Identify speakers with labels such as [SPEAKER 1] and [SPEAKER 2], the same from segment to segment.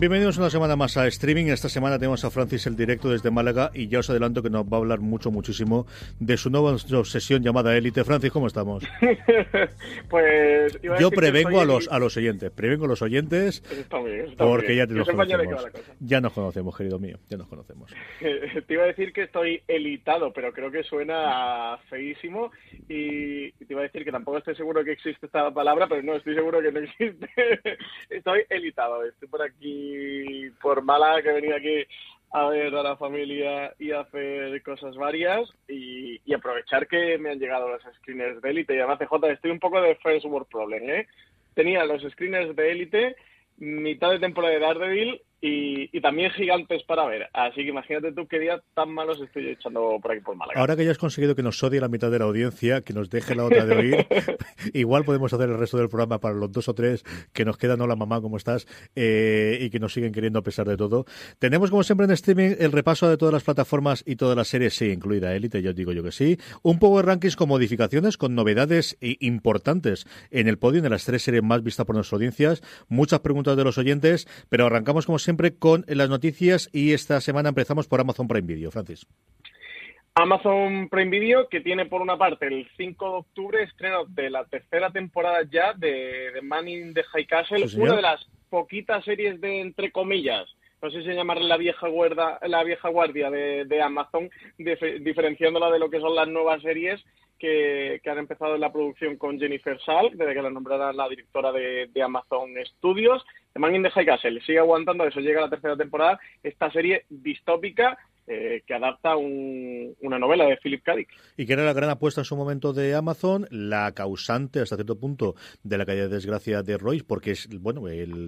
[SPEAKER 1] Bienvenidos una semana más a streaming. Esta semana tenemos a Francis el directo desde Málaga y ya os adelanto que nos va a hablar mucho, muchísimo de su nueva obsesión llamada Élite. Francis, ¿cómo estamos?
[SPEAKER 2] pues
[SPEAKER 1] yo prevengo a los a los oyentes, prevengo a los oyentes porque ya te los conocemos. Ya nos conocemos, querido mío, ya nos conocemos.
[SPEAKER 2] te iba a decir que estoy elitado, pero creo que suena feísimo y te iba a decir que tampoco estoy seguro que existe esta palabra, pero no estoy seguro que no existe. estoy elitado, estoy por aquí por mala que he venido aquí a ver a la familia y hacer cosas varias y, aprovechar que me han llegado los screeners de élite. Y además, CJ, estoy un poco de first world problem, ¿eh? Tenía los screeners de élite, mitad de temporada de Daredevil y, también gigantes para ver. Así que imagínate tú qué día tan malos estoy echando por aquí por Málaga.
[SPEAKER 1] Ahora que ya has conseguido que nos odie la mitad de la audiencia, que nos deje la otra de oír, igual podemos hacer el resto del programa para los dos o tres que nos quedan. Hola mamá, ¿cómo estás? Eh, y que nos siguen queriendo a pesar de todo. Tenemos como siempre en streaming el repaso de todas las plataformas y todas las series, sí, incluida Elite, yo digo yo que sí. Un Power Rankings con modificaciones, con novedades importantes en el podio de las tres series más vistas por nuestras audiencias. Muchas preguntas de los oyentes, pero arrancamos como siempre siempre con las noticias y esta semana empezamos por Amazon Prime Video. Francis.
[SPEAKER 2] Amazon Prime Video, que tiene por una parte el 5 de octubre estreno de la tercera temporada ya de, The Man in the High Castle, una de las poquitas series de entre comillas, no sé si llamarle la vieja guardia, la vieja guardia de, Amazon, diferenciándola de lo que son las nuevas series que, han empezado la producción con Jennifer Salk, desde que la nombrara la directora de, Amazon Studios. The Man in the High Castle sigue aguantando, eso llega la tercera temporada, esta serie distópica eh, que adapta una novela de Philip K. Dick.
[SPEAKER 1] Y que era la gran apuesta en su momento de Amazon, la causante hasta cierto punto de la caída de desgracia de Royce, porque es bueno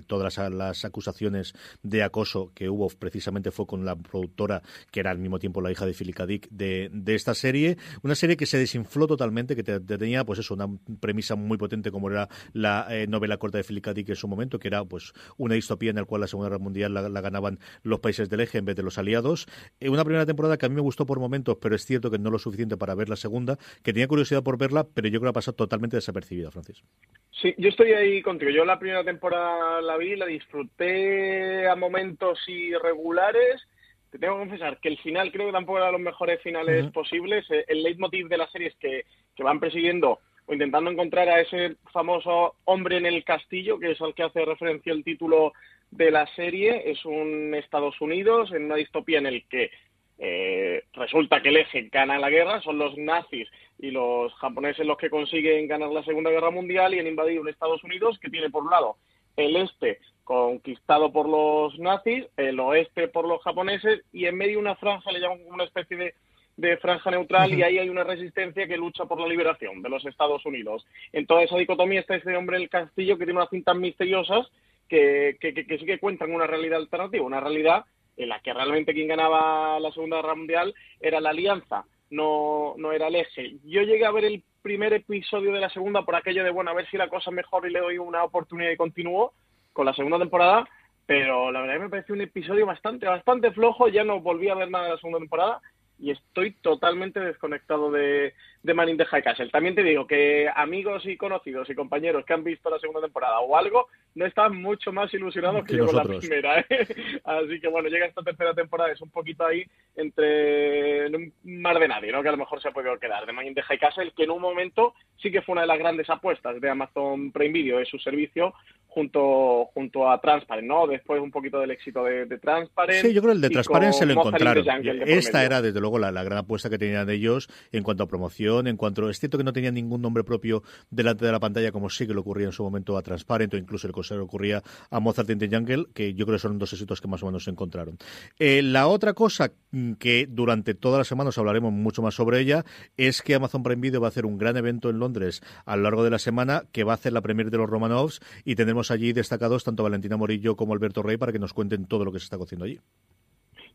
[SPEAKER 1] todas las, acusaciones de acoso que hubo precisamente fue con la productora, que era al mismo tiempo la hija de Philip K. Dick, de, esta serie. Una serie que se desinfló totalmente, que tenía pues eso, una premisa muy potente como era la eh, novela corta de Philip K. Dick en su momento, que era pues una distopía en la cual la Segunda Guerra Mundial la, ganaban los países del eje en vez de los aliados. Una primera temporada que a mí me gustó por momentos, pero es cierto que no lo suficiente para ver la segunda, que tenía curiosidad por verla, pero yo creo que ha pasado totalmente desapercibida, Francis.
[SPEAKER 2] Sí, yo estoy ahí contigo. Yo la primera temporada la vi, la disfruté a momentos irregulares. Te tengo que confesar que el final creo que tampoco era de los mejores finales posibles. Eh, el leitmotiv de la serie es que, que van persiguiendo o intentando encontrar a ese famoso hombre en el castillo, que es al que hace referencia el título de la serie es un Estados Unidos en una distopía en el que eh, resulta que el eje gana la guerra, son los nazis y los japoneses los que consiguen ganar la Segunda Guerra Mundial y han invadido un Estados Unidos que tiene por un lado el este conquistado por los nazis, el oeste por los japoneses y en medio una franja, le llaman como una especie de, de franja neutral y ahí hay una resistencia que lucha por la liberación de los Estados Unidos. En toda esa dicotomía está ese hombre en el castillo que tiene unas cintas misteriosas que, que, sí que cuentan una realidad alternativa, una realidad en la que realmente quien ganaba la Segunda Guerra Mundial era la alianza, no, no era el eje. Yo llegué a ver el primer episodio de la segunda por aquello de, bueno, a ver si la cosa mejor y le doy una oportunidad y continúo con la segunda temporada, pero la verdad que me pareció un episodio bastante, bastante flojo, ya no volví a ver nada de la segunda temporada y estoy totalmente desconectado de, de Man in the High Castle. También te digo que amigos y conocidos y compañeros que han visto la segunda temporada o algo no están mucho más ilusionados que, yo con la primera. ¿eh? Así que bueno, llega esta tercera temporada, es un poquito ahí entre un mar de nadie, ¿no? que a lo mejor se ha podido quedar, de Man in the High Castle, que en un momento sí que fue una de las grandes apuestas de Amazon Prime Video, de su servicio, junto, junto a Transparent, ¿no? Después un poquito del éxito de, Transparent.
[SPEAKER 1] Sí, yo creo que el de Transparent se lo encontraron. Esta era, desde luego, la, la, gran apuesta que tenían ellos en cuanto a promoción, en cuanto... Es cierto que no tenían ningún nombre propio delante de la pantalla, como sí que le ocurría en su momento a Transparent, o incluso el que le ocurría a Mozart in the Jungle, que yo creo que son dos éxitos que más o menos se encontraron. Eh, la otra cosa que durante todas las semanas hablaremos mucho más sobre ella es que Amazon Prime Video va a hacer un gran evento en Londres a lo largo de la semana, que va a hacer la premier de los Romanovs, y tendremos allí destacados tanto Valentina Morillo como Alberto Rey para que nos cuenten todo lo que se está cociendo allí.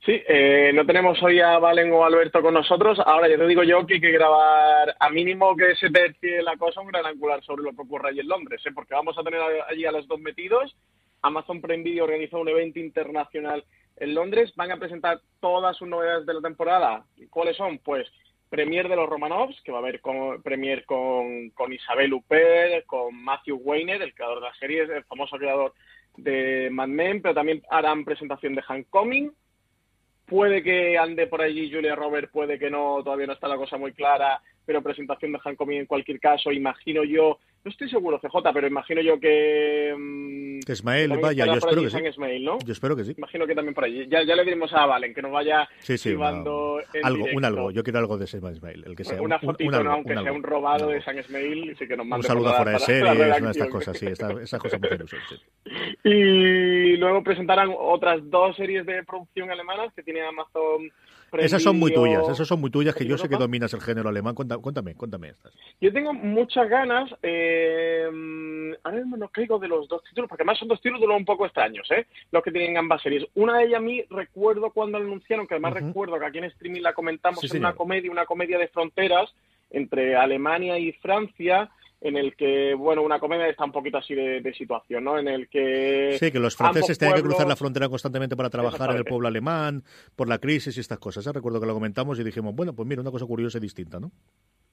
[SPEAKER 2] Sí, eh, no tenemos hoy a Valen o Alberto con nosotros. Ahora ya te digo yo que hay que grabar a mínimo que se tercie la cosa un gran angular sobre lo que ocurre allí en Londres, ¿eh? porque vamos a tener allí a los dos metidos. Amazon Prime Video organiza un evento internacional en Londres. Van a presentar todas sus novedades de la temporada. ¿Cuáles son? Pues Premier de los Romanovs, que va a haber con, Premier con, con Isabel Huppert, con Matthew Weiner, el creador de la serie, el famoso creador de Mad Men, pero también harán presentación de Han Coming. Puede que ande por allí Julia Robert, puede que no, todavía no está la cosa muy clara, pero presentación de Han Coming en cualquier caso, imagino yo no estoy seguro, CJ, pero imagino yo que...
[SPEAKER 1] Mm, que Ismael vaya, yo espero que sí. Yo espero que sí.
[SPEAKER 2] Imagino que también por allí. Ya, ya le diremos a Valen que nos vaya
[SPEAKER 1] sí, sí, algo, un algo. Yo quiero algo de San Ismael, el que sea.
[SPEAKER 2] Una fotito, ¿no? aunque sea un robado de San Ismael, sí que nos mande
[SPEAKER 1] Un saludo fuera de series, una de estas cosas, sí, esas cosas muy ilusión,
[SPEAKER 2] Y luego presentarán otras dos series de producción alemanas que tiene Amazon
[SPEAKER 1] esas son muy tuyas, esas son muy tuyas, que yo sé que dominas el género alemán. Cuéntame, cuéntame estas.
[SPEAKER 2] Yo tengo muchas ganas, eh, ahora mismo no caigo de los dos títulos, porque además son dos títulos un poco extraños, ¿eh? los que tienen ambas series. Una de ellas a mí recuerdo cuando anunciaron, que además recuerdo que aquí en streaming la comentamos, en una comedia, una comedia de fronteras entre Alemania y Francia, en el que, bueno, una comedia está un poquito así de, situación, ¿no? En el que...
[SPEAKER 1] Sí, que los franceses tienen que cruzar la frontera constantemente para trabajar en el pueblo alemán, por la crisis y estas cosas. ¿eh? Recuerdo que lo comentamos y dijimos, bueno, pues mira, una cosa curiosa y distinta, ¿no?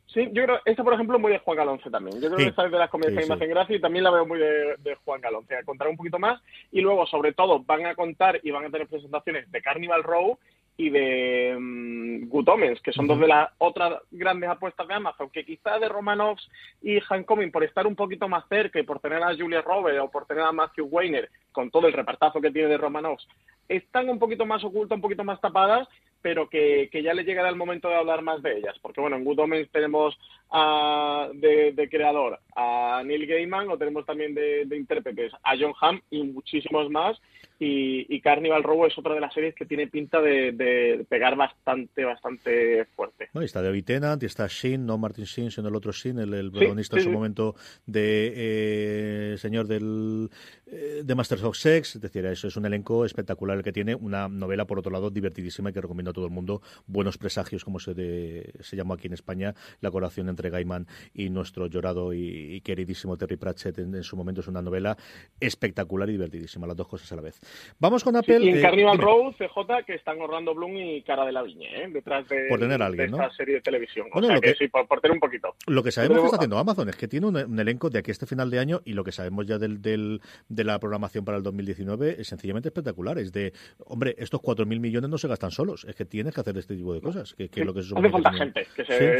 [SPEAKER 2] Sí, yo creo, esta por ejemplo muy de Juan Galonce también. Yo creo que esta es de las comedias que me hacen gracia y también la veo muy de, de Juan Galonce. A contar un poquito más y luego, sobre todo, van a contar y van a tener presentaciones de Carnival Row y de um, Good Omens, que son dos de las otras grandes apuestas de Amazon, que quizá de Romanovs y Coming por estar un poquito más cerca y por tener a Julia Roberts o por tener a Matthew Weiner, con todo el repartazo que tiene de Romanovs, están un poquito más ocultas, un poquito más tapadas, pero que, que, ya le llegará el momento de hablar más de ellas. Porque, bueno, en Good Omens tenemos a, de, creador a Neil Gaiman, o tenemos también de, de intérpretes a John Hamm y muchísimos más. Y, Carnival Robo es otra de las series que tiene pinta de, pegar bastante, bastante fuerte.
[SPEAKER 1] No, está David Tennant y está Shin, no Martin Shin, sino el otro Shin, el, protagonista en su momento de eh, señor del eh, de Masters of Sex. Es decir, eso es un elenco espectacular el que tiene. Una novela, por otro lado, divertidísima y que recomiendo todo el mundo. Buenos presagios, como se, se llamó aquí en España, la colaboración entre Gaiman y nuestro llorado y, queridísimo Terry Pratchett en, su momento. Es una novela espectacular y divertidísima, las dos cosas a la vez. Vamos con Apple.
[SPEAKER 2] y en eh, Carnival Row, CJ, que están Orlando Bloom y Cara de la Viña, ¿eh? detrás de,
[SPEAKER 1] por tener alguien,
[SPEAKER 2] esta serie de televisión. o sea que, sí, por, tener un poquito.
[SPEAKER 1] Lo que sabemos que está haciendo Amazon es que tiene un, elenco de aquí a este final de año y lo que sabemos ya del, del, de la programación para el 2019 es sencillamente espectacular. Es de, hombre, estos 4.000 millones no se gastan solos, es que tienes que hacer este tipo de cosas. Que, que lo que
[SPEAKER 2] hace falta gente, que se...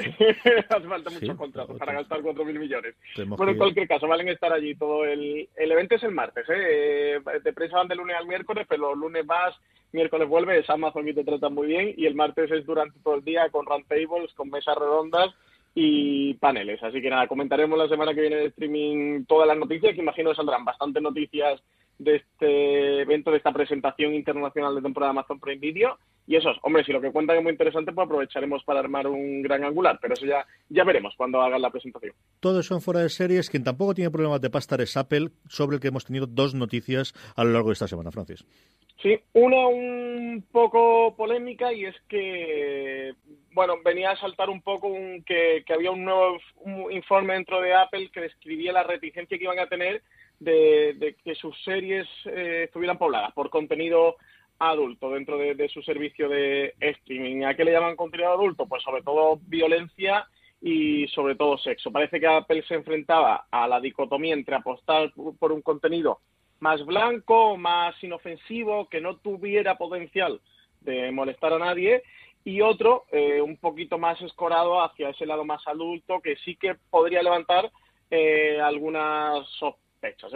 [SPEAKER 2] hace falta muchos contratos para gastar 4.000 millones. bueno, en cualquier caso, valen estar allí todo el... El evento es el martes, ¿eh? De prensa van de lunes al miércoles, pero los lunes vas, miércoles vuelves, Amazon y te tratan muy bien, y el martes es durante todo el día con roundtables, con mesas redondas y paneles. Así que nada, comentaremos la semana que viene de streaming todas las noticias, que imagino saldrán bastantes noticias de este evento, de esta presentación internacional de temporada Amazon Prime Video. Y eso, hombre, si lo que cuentan es muy interesante, pues aprovecharemos para armar un gran angular, pero eso ya, ya veremos cuando hagan la presentación.
[SPEAKER 1] Todo eso en fuera de series. Quien tampoco tiene problemas de pastar es Apple, sobre el que hemos tenido dos noticias a lo largo de esta semana, Francis.
[SPEAKER 2] Sí, una un poco polémica y es que, bueno, venía a saltar un poco que, había un nuevo informe dentro de Apple que describía la reticencia que iban a tener de, que sus series eh, estuvieran pobladas por contenido adulto dentro de, su servicio de streaming. ¿A qué le llaman contenido adulto? Pues sobre todo violencia y sobre todo sexo. Parece que Apple se enfrentaba a la dicotomía entre apostar por un contenido más blanco, más inofensivo, que no tuviera potencial de molestar a nadie, y otro eh, un poquito más escorado hacia ese lado más adulto, que sí que podría levantar eh, algunas sospechas,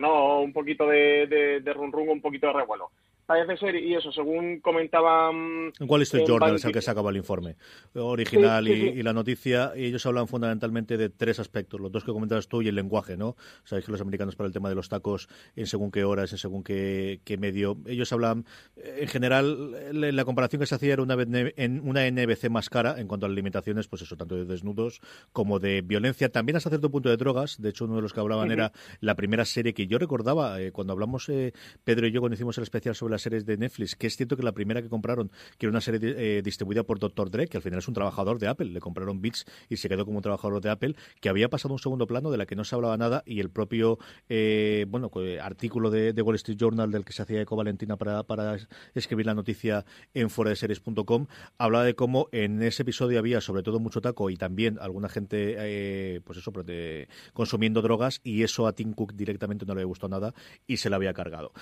[SPEAKER 2] ¿no? Un poquito de, de, de run, run un poquito de revuelo parece ser, y eso, según comentaban...
[SPEAKER 1] ¿Cuál es el Jordan es el que sacaba el informe original Y, la noticia? Y ellos hablan fundamentalmente de tres aspectos, los dos que comentabas tú y el lenguaje, ¿no? Sabéis que los americanos para el tema de los tacos en según qué horas, en según qué, medio. Ellos hablan, en general, la comparación que se hacía era una, en una NBC más cara en cuanto a las limitaciones, pues eso, tanto de desnudos como de violencia, también hasta cierto punto de drogas. De hecho, uno de los que hablaban era la primera serie que yo recordaba, eh, cuando hablamos eh, Pedro y yo cuando hicimos el especial sobre la series de Netflix, que es cierto que la primera que compraron, que era una serie eh, distribuida por Dr. Dre, que al final es un trabajador de Apple, le compraron Beats y se quedó como un trabajador de Apple, que había pasado un segundo plano de la que no se hablaba nada y el propio eh, bueno artículo de, Wall Street Journal del que se hacía eco Valentina para, para escribir la noticia en foradeseries.com hablaba de cómo en ese episodio había sobre todo mucho taco y también alguna gente eh, pues eso consumiendo drogas y eso a Tim Cook directamente no le gustó nada y se la había cargado.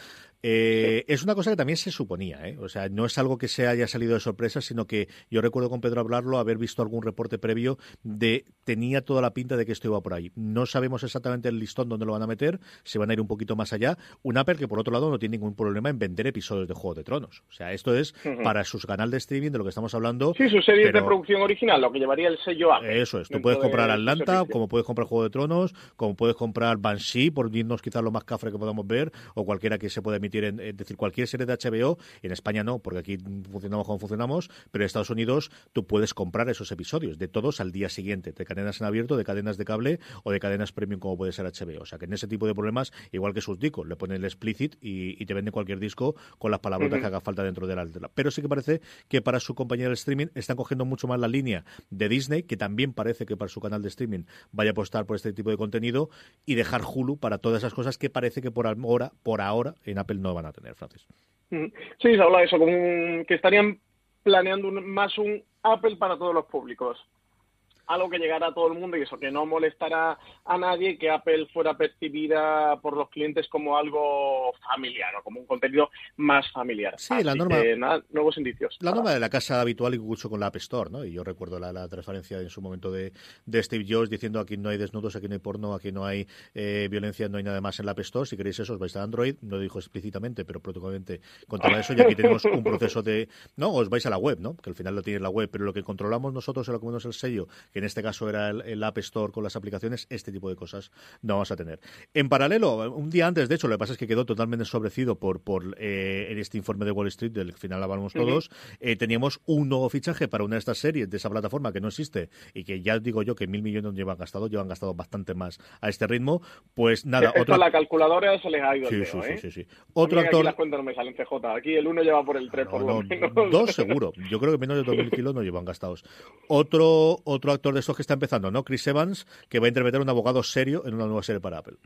[SPEAKER 1] es una cosa que también se suponía, ¿eh? o sea, no es algo que se haya salido de sorpresa, sino que yo recuerdo con Pedro hablarlo, haber visto algún reporte previo de tenía toda la pinta de que esto iba por ahí. No sabemos exactamente el listón donde lo van a meter, se van a ir un poquito más allá. Un Apple que por otro lado no tiene ningún problema en vender episodios de Juego de Tronos. O sea, esto es para sus canales de streaming de lo que estamos hablando.
[SPEAKER 2] Sí, su serie de producción original, lo que llevaría el sello Apple.
[SPEAKER 1] Eso es, tú puedes comprar Atlanta, como puedes comprar Juego de Tronos, como puedes comprar Banshee, por irnos quizás lo más cafre que podamos ver, o cualquiera que se pueda emitir, en, es decir, cualquier de HBO en España no, porque aquí funcionamos como funcionamos, pero en Estados Unidos tú puedes comprar esos episodios de todos al día siguiente, de cadenas en abierto, de cadenas de cable o de cadenas premium como puede ser HBO. O sea que en ese tipo de problemas, igual que sus discos, le ponen el explicit y, te venden cualquier disco con las palabras que haga falta dentro de la. Pero sí que parece que para su compañía de streaming están cogiendo mucho más la línea de Disney, que también parece que para su canal de streaming vaya a apostar por este tipo de contenido y dejar Hulu para todas esas cosas que parece que por ahora, por ahora en Apple no van a tener, Francis.
[SPEAKER 2] Sí, se habla de eso, como que estarían planeando más un Apple para todos los públicos algo que llegara a todo el mundo y eso, que no molestara a nadie, que Apple fuera percibida por los clientes como algo familiar o como un contenido más familiar.
[SPEAKER 1] Sí, la norma.
[SPEAKER 2] nuevos indicios.
[SPEAKER 1] La norma de la casa habitual y mucho con la App Store, ¿no? Y yo recuerdo la, transparencia en su momento de, Steve Jobs diciendo aquí no hay desnudos, aquí no hay porno, aquí no hay eh, violencia, no hay nada más en la App Store. Si queréis eso, os vais a Android. No lo dijo explícitamente, pero protocolamente controla eso. Y aquí tenemos un proceso de. No, os vais a la web, ¿no? Que al final lo tiene la web, pero lo que controlamos nosotros, lo que es el sello, que en este caso era el, App Store con las aplicaciones, este tipo de cosas no vamos a tener. En paralelo, un día antes, de hecho, lo que pasa es que quedó totalmente sobrecido por, por eh, en este informe de Wall Street, del final hablamos todos, eh, teníamos un nuevo fichaje para una de estas series de esa plataforma que no existe y que ya digo yo que mil millones llevan gastado, llevan gastado bastante más a este ritmo, pues nada.
[SPEAKER 2] Otra... la calculadora se les ha ido
[SPEAKER 1] sí,
[SPEAKER 2] el
[SPEAKER 1] sí,
[SPEAKER 2] ¿eh?
[SPEAKER 1] sí, sí, Otro
[SPEAKER 2] actor... Aquí las cuentas no me salen CJ, aquí el uno lleva por el 3 por lo menos.
[SPEAKER 1] Dos seguro, yo creo que menos de 2.000 kilos no llevan gastados. Otro, otro actor de estos que está empezando, ¿no? Chris Evans, que va a interpretar un abogado serio en una nueva serie para Apple.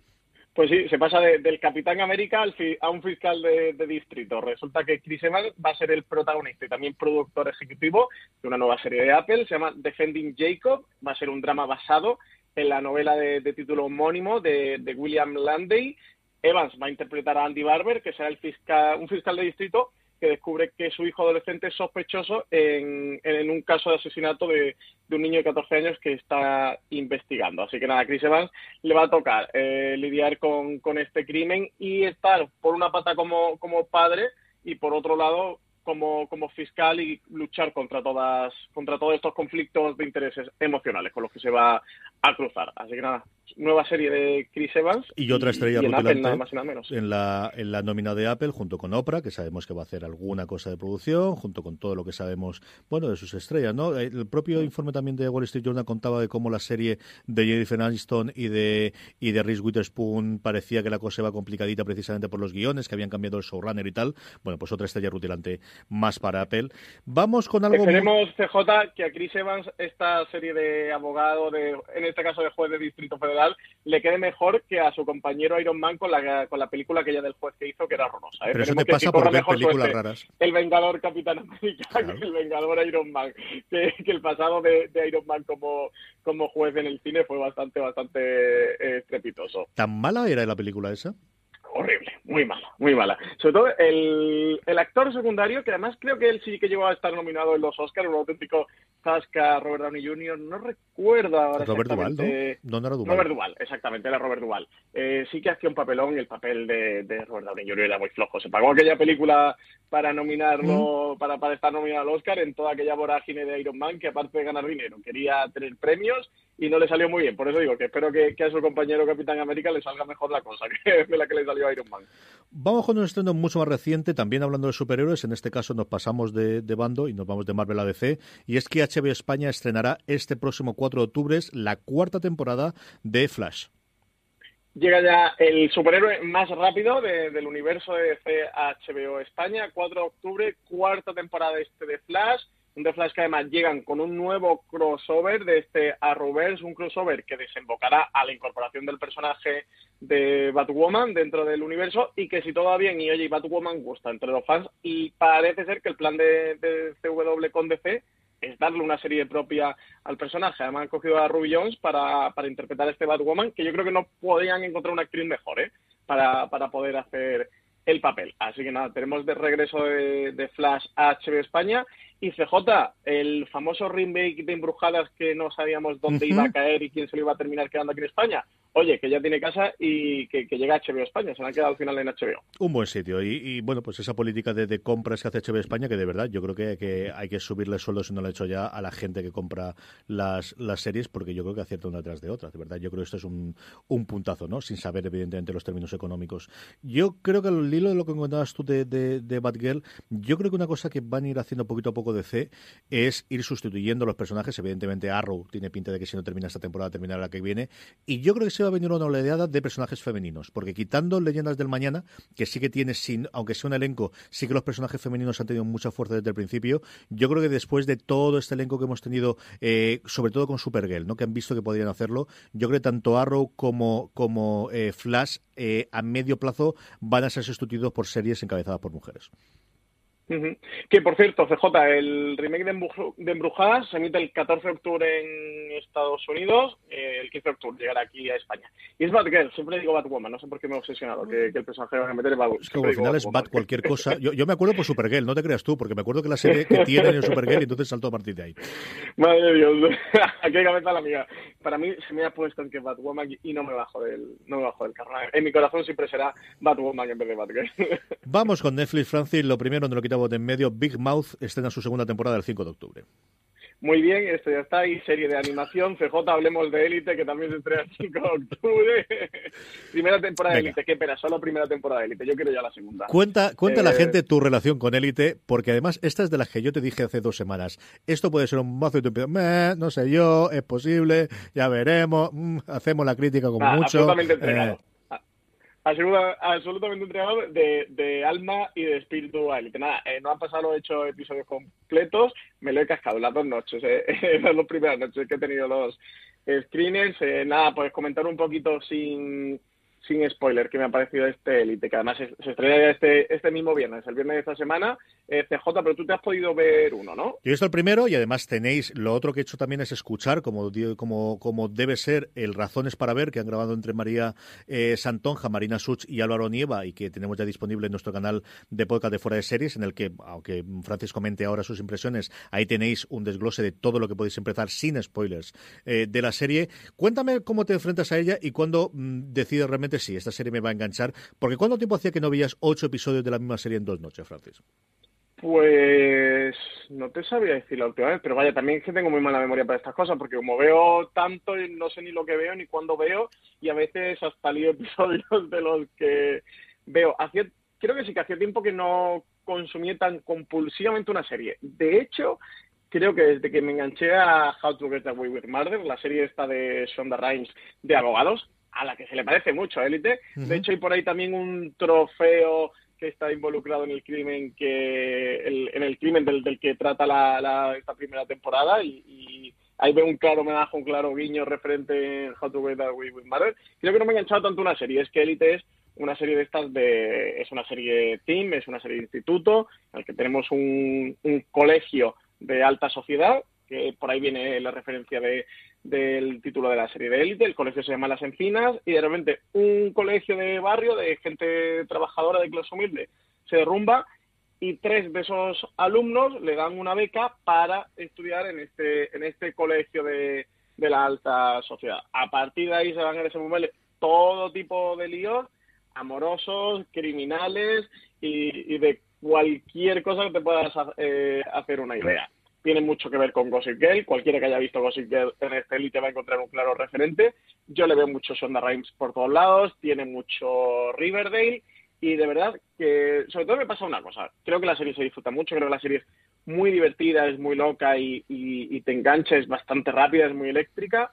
[SPEAKER 2] Pues sí, se pasa del Capitán América a un fiscal de, distrito. Resulta que Chris Evans va a ser el protagonista y también productor ejecutivo de una nueva serie de Apple, se llama Defending Jacob, va a ser un drama basado en la novela de, título homónimo de, de, William Landay. Evans va a interpretar a Andy Barber, que será el fiscal, un fiscal de distrito que descubre que su hijo adolescente es sospechoso en, en un caso de asesinato de, un niño de 14 años que está investigando. Así que nada, Chris Evans le va a tocar eh, lidiar con, con este crimen y estar por una pata como, como padre y por otro lado como, como fiscal y luchar contra todas contra todos estos conflictos de intereses emocionales con los que se va a cruzar. Así que nada, nueva serie de Chris Evans.
[SPEAKER 1] Y otra estrella
[SPEAKER 2] y en Apple, nada más y nada menos.
[SPEAKER 1] En la, en la nómina de Apple, junto con Oprah, que sabemos que va a hacer alguna cosa de producción, junto con todo lo que sabemos, bueno, de sus estrellas, ¿no? El propio informe también de Wall Street Journal contaba de cómo la serie de Jennifer Aniston y de, y de Reese Witherspoon parecía que la cosa iba complicadita precisamente por los guiones, que habían cambiado el showrunner y tal. Bueno, pues otra estrella rutilante más para Apple. Vamos con algo...
[SPEAKER 2] Esperemos, CJ, que a Chris Evans esta serie de abogado, de, en este caso de juez de Distrito Federal, le quede mejor que a su compañero Iron Man con la, con la película aquella del juez que hizo, que era horrorosa.
[SPEAKER 1] ¿eh? Pero eso te pasa por ver películas raras.
[SPEAKER 2] El Vengador Capitán América, el Vengador Iron Man. Que, el pasado de, Iron Man como, como juez en el cine fue bastante, bastante eh, estrepitoso.
[SPEAKER 1] ¿Tan mala era la película esa?
[SPEAKER 2] Horrible, muy mala, muy mala. Sobre todo el, el, actor secundario, que además creo que él sí que llegó a estar nominado en los Oscars, un auténtico Tasca, Robert Downey Jr., no recuerdo ahora
[SPEAKER 1] Robert Duval, ¿no? era Duval?
[SPEAKER 2] Robert Duval, exactamente, era Robert Duval. Eh, sí que hacía un papelón y el papel de, de, Robert Downey Jr. era muy flojo. Se pagó aquella película para nominarlo, mm. para, para estar nominado al Oscar en toda aquella vorágine de Iron Man, que aparte de ganar dinero, quería tener premios y no le salió muy bien. Por eso digo que espero que, a su compañero Capitán América le salga mejor la cosa que la que le salió a Iron Man.
[SPEAKER 1] Vamos con un estreno mucho más reciente, también hablando de superhéroes. En este caso nos pasamos de, bando y nos vamos de Marvel a DC. Y es que HBO España estrenará este próximo 4 de octubre la cuarta temporada de Flash.
[SPEAKER 2] Llega ya el superhéroe más rápido del universo de DC HBO España, 4 de octubre, cuarta temporada este de Flash un The Flash que además llegan con un nuevo crossover de este Arrowverse, un crossover que desembocará a la incorporación del personaje de Batwoman dentro del universo y que si todo va bien y oye, Batwoman gusta entre los fans y parece ser que el plan de, CW con DC es darle una serie propia al personaje. Además han cogido a Ruby Jones para, para interpretar este Batwoman que yo creo que no podían encontrar una actriz mejor ¿eh? para, para poder hacer el papel. Así que nada, tenemos de regreso de, de Flash a HBO España y CJ, el famoso remake de Embrujadas que no sabíamos dónde iba a caer y quién se lo iba a terminar quedando aquí en España. Oye, que ya tiene casa y que, llega HBO España. Se han quedado al final en HBO.
[SPEAKER 1] Un buen sitio. Y, bueno, pues esa política de, compras que hace HBO España, que de verdad yo creo que, hay que subirle sueldos si no lo ha hecho ya a la gente que compra las, series, porque yo creo que acierta una detrás de otra. De verdad, yo creo que esto es un, un puntazo, ¿no? Sin saber, evidentemente, los términos económicos. Yo creo que al hilo de lo que comentabas tú de, de, de Batgirl, yo creo que una cosa que van a ir haciendo poquito a poco de C es ir sustituyendo los personajes. Evidentemente, Arrow tiene pinta de que si no termina esta temporada, terminará la que viene. Y yo creo que va a venir una oleada de personajes femeninos, porque quitando Leyendas del Mañana, que sí que tiene, sin, aunque sea un elenco, sí que los personajes femeninos han tenido mucha fuerza desde el principio. Yo creo que después de todo este elenco que hemos tenido, eh, sobre todo con Supergirl, ¿no? que han visto que podrían hacerlo, yo creo que tanto Arrow como, como eh, Flash eh, a medio plazo van a ser sustituidos por series encabezadas por mujeres.
[SPEAKER 2] Que por cierto, CJ, el remake de, Embrujadas se emite el 14 de octubre en Estados Unidos, eh, el 15 de octubre llegará aquí a España. Y es Batgirl, siempre digo Batwoman, no sé por qué me he obsesionado, que, el personaje va a meter es Batwoman.
[SPEAKER 1] Es que al final es Bat cualquier cosa. Yo, me acuerdo por Supergirl, no te creas tú, porque me acuerdo que la serie que tiene en Supergirl y entonces saltó a partir de ahí.
[SPEAKER 2] Madre de Dios, aquí hay cabeza la mía. Para mí se me ha puesto en que Batwoman y no me bajo del, no me bajo del carro. En mi corazón siempre será Batwoman en vez de Batgirl.
[SPEAKER 1] Vamos con Netflix, Francis, lo primero no lo quitamos de en medio, Big Mouth estrena su segunda temporada el 5 de octubre.
[SPEAKER 2] Muy bien, esto ya está ahí, serie de animación. CJ, hablemos de Élite, que también se estrena el 5 de octubre. primera temporada de Élite, qué pena, solo primera temporada de Élite. Yo quiero ya la segunda.
[SPEAKER 1] Cuenta, cuenta a la eh, gente tu relación con Élite, porque además esta es de las que yo te dije hace dos semanas. Esto puede ser un mazo y tú no sé yo, es posible, ya veremos, mm, hacemos la crítica como mucho.
[SPEAKER 2] Absolutamente entregado. Eh, absolutamente entregado de, de, alma y de espíritu a Nada, eh, no han pasado hecho episodios completos, me lo he cascado las dos noches, eh, las dos primeras noches que he tenido los screeners. Eh, nada, pues comentar un poquito sin sin spoiler, que me ha parecido este Elite, que además se, estrena este, este mismo viernes, el viernes de esta semana. Eh, CJ, pero tú te has podido ver uno, ¿no?
[SPEAKER 1] Yo he visto el primero y además tenéis, lo otro que he hecho también es escuchar, como, como, como debe ser, el Razones para Ver, que han grabado entre María eh, Santonja, Marina Such y Álvaro Nieva, y que tenemos ya disponible en nuestro canal de podcast de Fuera de Series, en el que, aunque Francis comente ahora sus impresiones, ahí tenéis un desglose de todo lo que podéis empezar sin spoilers eh, de la serie. Cuéntame cómo te enfrentas a ella y cuándo mm, decides realmente si esta serie me va a enganchar. Porque ¿cuánto tiempo hacía que no veías ocho episodios de la misma serie en dos noches, Francis?
[SPEAKER 2] Pues no te sabía decir la última vez, pero vaya, también es que tengo muy mala memoria para estas cosas, porque como veo tanto, no sé ni lo que veo ni cuándo veo, y a veces hasta lío episodios de los que veo. Hacía, creo que sí que hacía tiempo que no consumí tan compulsivamente una serie. De hecho, creo que desde que me enganché a How to Get Away with Murder, la serie esta de Shonda Rhimes de abogados, a la que se le parece mucho a Élite. De hecho, hay por ahí también un trofeo que está involucrado en el crimen que en el crimen del, del que trata la, esta primera temporada y, ahí veo un claro homenaje, un claro guiño referente en How to Get Away with Murder. Creo que no me ha enganchado tanto una serie, es que Elite es una serie de estas de es una serie team, es una serie de instituto, en el que tenemos un, un colegio de alta sociedad, que por ahí viene la referencia de, del título de la serie de élite, el colegio se llama Las Encinas y de repente un colegio de barrio de gente trabajadora de clase humilde se derrumba y tres de esos alumnos le dan una beca para estudiar en este en este colegio de, de la alta sociedad. A partir de ahí se van a desenvolver todo tipo de líos amorosos, criminales y, y de cualquier cosa que te puedas eh, hacer una idea tiene mucho que ver con Gossip Girl. Cualquiera que haya visto Gossip Girl en este Elite va a encontrar un claro referente. Yo le veo mucho Sonda Rhimes por todos lados, tiene mucho Riverdale y de verdad que sobre todo me pasa una cosa. Creo que la serie se disfruta mucho, creo que la serie es muy divertida, es muy loca y, te engancha, es bastante rápida, es muy eléctrica.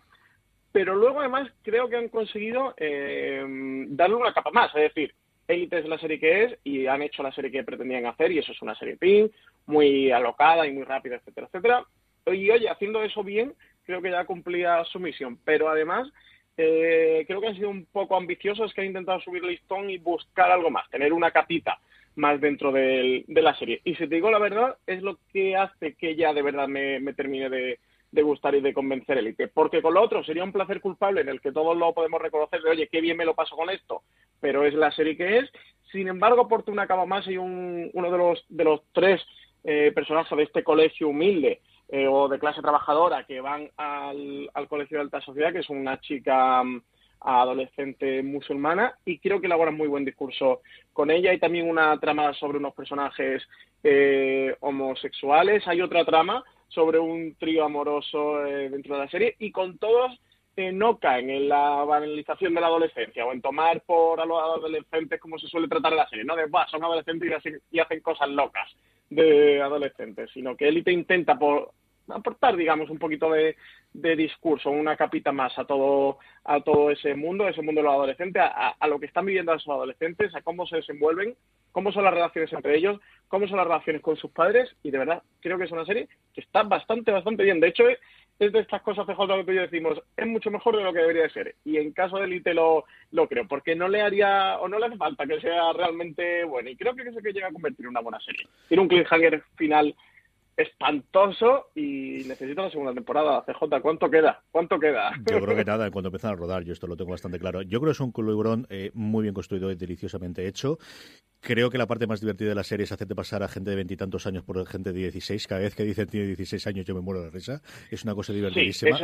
[SPEAKER 2] Pero luego además creo que han conseguido eh, darle una capa más, es decir, Elite es la serie que es y han hecho la serie que pretendían hacer y eso es una serie pin, muy alocada y muy rápida, etcétera, etcétera. Y oye, haciendo eso bien, creo que ya cumplía su misión. Pero además, eh, creo que han sido un poco ambiciosos, que han intentado subir listón y buscar algo más, tener una capita más dentro de la serie. Y si te digo la verdad, es lo que hace que ya de verdad me, me termine de, de gustar y de convencer Elite. Porque con lo otro sería un placer culpable en el que todos lo podemos reconocer de, oye, qué bien me lo paso con esto, pero es la serie que es. Sin embargo, aporta una cama más y un, uno de los, de los tres eh, personajes de este colegio humilde eh, o de clase trabajadora que van al, al colegio de alta sociedad, que es una chica mm, adolescente musulmana y creo que elabora muy buen discurso con ella. Hay también una trama sobre unos personajes eh, homosexuales. Hay otra trama sobre un trío amoroso eh, dentro de la serie y con todos eh, no caen en la banalización de la adolescencia o en tomar por a los adolescentes como se suele tratar en la serie, ¿no? De, son adolescentes y, hacen cosas locas de adolescentes, sino que Élite intenta por aportar, digamos, un poquito de, discurso, una capita más a todo, a todo ese mundo, ese mundo de los adolescentes, a, a, lo que están viviendo esos adolescentes, a cómo se desenvuelven, cómo son las relaciones entre ellos, cómo son las relaciones con sus padres, y de verdad creo que es una serie que está bastante, bastante bien. De hecho, es de estas cosas CJ que yo decimos, es mucho mejor de lo que debería de ser. Y en caso de Elite lo, lo creo, porque no le haría o no le hace falta que sea realmente bueno. Y creo que es que llega a convertir en una buena serie. Tiene un cliffhanger final espantoso y necesito la segunda temporada. CJ, ¿cuánto queda? ¿Cuánto queda?
[SPEAKER 1] Yo creo que nada, en cuanto empiezan a rodar, yo esto lo tengo bastante claro. Yo creo que es un culebrón eh, muy bien construido y deliciosamente hecho. Creo que la parte más divertida de la serie es hacerte pasar a gente de veintitantos años por gente de 16. Cada vez que dicen tiene 16 años yo me muero de risa. Es una cosa divertidísima.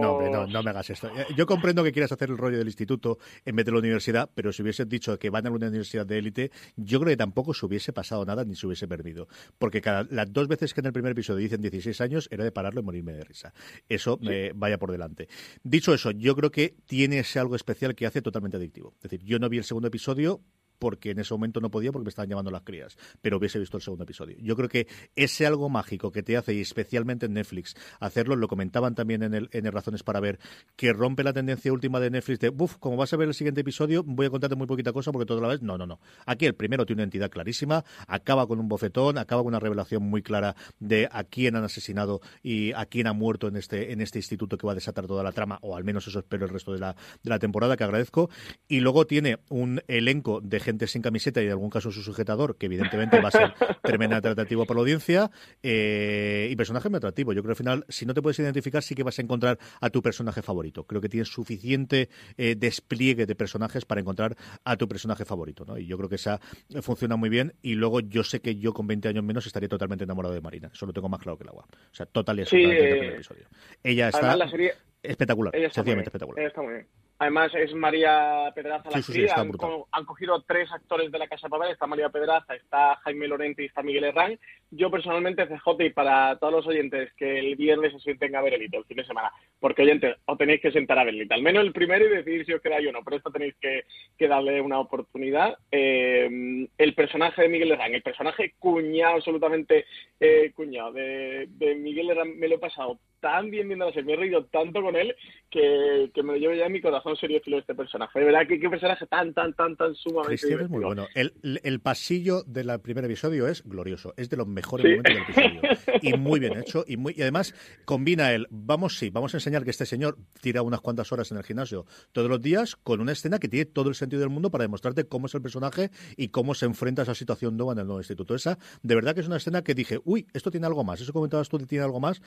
[SPEAKER 2] no,
[SPEAKER 1] no, me hagas esto. Yo comprendo que quieras hacer el rollo del instituto en vez de la universidad, pero si hubiese dicho que van a una universidad de élite, yo creo que tampoco se hubiese pasado nada ni se hubiese perdido. Porque cada, las dos veces que en el primer episodio dicen 16 años era de pararlo y morirme de risa. Eso me vaya por delante. Dicho eso, yo creo que tiene ese algo especial que hace totalmente adictivo. Es decir, yo no vi el segundo episodio, porque en ese momento no podía porque me estaban llamando las crías, pero hubiese visto el segundo episodio. Yo creo que ese algo mágico que te hace, y especialmente en Netflix, hacerlo, lo comentaban también en el, en el Razones para Ver, que rompe la tendencia última de Netflix de, uff, como vas a ver el siguiente episodio, voy a contarte muy poquita cosa porque toda la vez, no, no, no. Aquí el primero tiene una entidad clarísima, acaba con un bofetón, acaba con una revelación muy clara de a quién han asesinado y a quién ha muerto en este, en este instituto que va a desatar toda la trama, o al menos eso espero el resto de la, de la temporada, que agradezco. Y luego tiene un elenco de gente sin camiseta y en algún caso su sujetador, que evidentemente va a ser tremendamente atractivo para la audiencia, eh, y personaje muy atractivo. Yo creo que al final, si no te puedes identificar, sí que vas a encontrar a tu personaje favorito. Creo que tienes suficiente eh, despliegue de personajes para encontrar a tu personaje favorito, ¿no? Y yo creo que esa funciona muy bien. Y luego yo sé que yo con 20 años menos estaría totalmente enamorado de Marina. Eso lo tengo más claro que el agua. O sea, total y
[SPEAKER 2] sí, episodio. Ella está... la serie
[SPEAKER 1] espectacular, sencillamente espectacular.
[SPEAKER 2] está muy bien. Además es María Pedraza la
[SPEAKER 1] sí,
[SPEAKER 2] han, cogido tres actores de la Casa Papel, está María Pedraza, está Jaime Lorente y está Miguel Herrán. Yo personalmente, CJ, y para todos los oyentes que el viernes se sienten a ver el el fin de semana, porque oyentes, os tenéis que sentar a ver el al menos el primero y decidir si os quedáis o no, pero esto tenéis que, darle una oportunidad. Eh, el personaje de Miguel Herrán, el personaje cuñado, absolutamente eh, cuñado de, Miguel Herrán, me lo he pasado tan bien viendo la serie, me he reído tanto con él que, me lo llevo ya en mi corazón serio de este personaje. De verdad que qué personaje tan, tan, tan, tan sumamente
[SPEAKER 1] Cristian es muy bueno. El, el, pasillo del primer episodio es glorioso, es de los mejores momentos del episodio. Y muy bien hecho. Y, muy, y además combina el, vamos, sí, vamos a enseñar que este señor tira unas cuantas horas en el gimnasio todos los días con una escena que tiene todo el sentido del mundo para demostrarte cómo es el personaje y cómo se enfrenta a esa situación nueva en el nuevo instituto. Esa, de verdad que es una escena que dije, uy, esto tiene algo más. Eso comentabas tú que tiene algo más.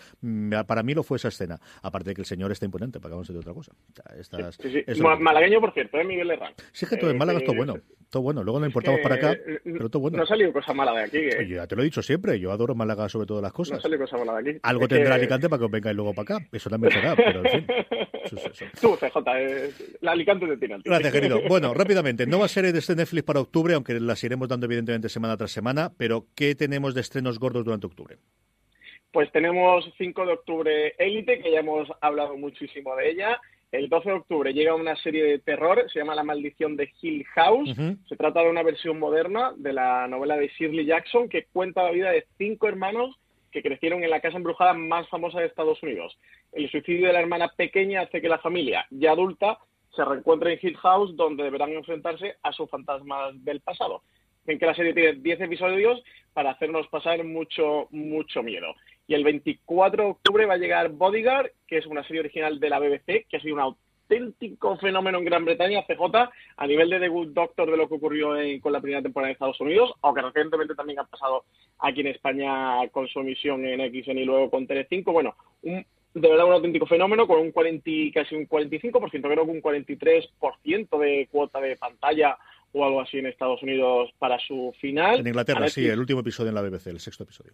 [SPEAKER 1] Para mí lo fue esa escena. Aparte de que el señor está imponente, para que vamos a decir otra cosa.
[SPEAKER 2] Estas, Malagueño, por cierto, ¿eh? Miguel Herrán.
[SPEAKER 1] Sí, que todo en Málaga es todo bueno. Todo bueno. Luego lo importamos para acá, pero todo bueno.
[SPEAKER 2] No ha salido cosa mala de aquí. ¿eh?
[SPEAKER 1] Yo ya te lo he dicho siempre. Yo adoro Málaga sobre todas las cosas.
[SPEAKER 2] No ha salido cosa mala de aquí.
[SPEAKER 1] Algo tendrá Alicante para que os vengáis luego para acá. Eso también será, pero en fin.
[SPEAKER 2] Tú, CJ, eh, la Alicante te tiene.
[SPEAKER 1] Gracias, querido. Bueno, rápidamente. No va a ser de este Netflix para octubre, aunque las iremos dando evidentemente semana tras semana, pero ¿qué tenemos de estrenos gordos durante octubre?
[SPEAKER 2] Pues tenemos 5 de octubre Élite, que ya hemos hablado muchísimo de ella. El 12 de octubre llega una serie de terror, se llama La maldición de Hill House. Se trata de una versión moderna de la novela de Shirley Jackson que cuenta la vida de cinco hermanos que crecieron en la casa embrujada más famosa de Estados Unidos. El suicidio de la hermana pequeña hace que la familia, ya adulta, se reencuentre en Hill House, donde deberán enfrentarse a sus fantasmas del pasado. Ven que la serie tiene 10 episodios para hacernos pasar mucho, mucho miedo. Y el 24 de octubre va a llegar Bodyguard, que es una serie original de la BBC, que ha sido un auténtico fenómeno en Gran Bretaña, CJ, a nivel de The Good Doctor de lo que ocurrió con la primera temporada en Estados Unidos, aunque recientemente también ha pasado aquí en España con su emisión en XN y luego con Telecinco. Bueno, un, de verdad un auténtico fenómeno con un 40, casi un 45%, creo que un 43% de cuota de pantalla o algo así en Estados Unidos para su final.
[SPEAKER 1] En Inglaterra, sí, el último episodio en la BBC, el sexto episodio.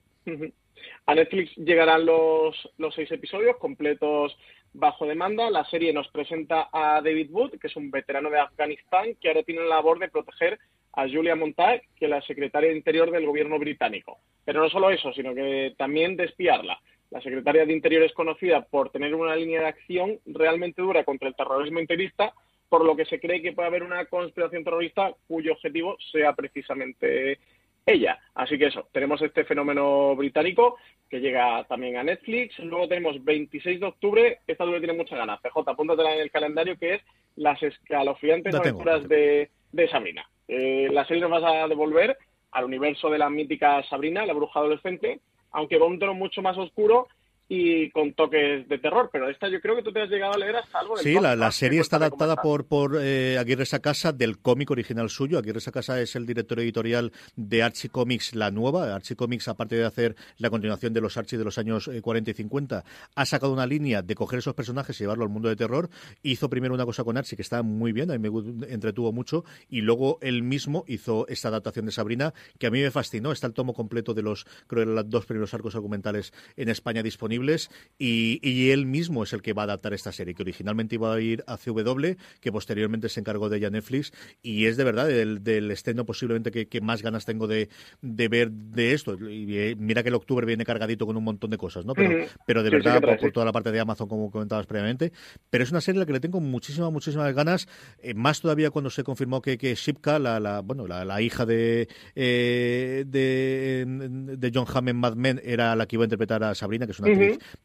[SPEAKER 2] A Netflix llegarán los, los seis episodios completos bajo demanda. La serie nos presenta a David Wood, que es un veterano de Afganistán, que ahora tiene la labor de proteger a Julia Montag, que es la secretaria de Interior del gobierno británico. Pero no solo eso, sino que también de espiarla. La secretaria de Interior es conocida por tener una línea de acción realmente dura contra el terrorismo interista por lo que se cree que puede haber una conspiración terrorista cuyo objetivo sea precisamente ella. Así que eso, tenemos este fenómeno británico que llega también a Netflix. Luego tenemos 26 de octubre, esta duda tiene muchas ganas. PJ, apúntatela en el calendario, que es las escalofriantes aventuras de, Sabrina. Eh, la serie nos va a devolver al universo de la mítica Sabrina, la bruja adolescente, aunque va un tono mucho más oscuro y con toques de terror, pero esta yo creo que tú te has llegado a leer hasta algo
[SPEAKER 1] Sí, la, serie está adaptada por, por eh, Aguirre Sacasa del cómic original suyo. Aguirre Sacasa es el director editorial de Archie Comics, la nueva. Archie Comics, aparte de hacer la continuación de los Archie de los años 40 eh, y 50, ha sacado una línea de coger esos personajes y llevarlo al mundo de terror. Hizo primero una cosa con Archie que está muy bien, a mí me entretuvo mucho, y luego él mismo hizo esta adaptación de Sabrina que a mí me fascinó. Está el tomo completo de los, creo que los dos primeros arcos argumentales en España disponibles y, él mismo es el que va a adaptar esta serie, que originalmente iba a ir a CW, que posteriormente se encargó de ella Netflix, y es de verdad del, del estreno posiblemente que, más ganas tengo de, ver de esto. Y eh, mira que el octubre viene cargadito con un montón de cosas, ¿no? Pero, pero de verdad, por, toda la parte de Amazon, como comentabas previamente. Pero es una serie a la que le tengo muchísimas, muchísimas ganas, eh, más todavía cuando se confirmó que, que Shipka, la, bueno, la, hija de, eh, de, de John Hamm en Mad Men, era la que iba a interpretar a Sabrina, que es una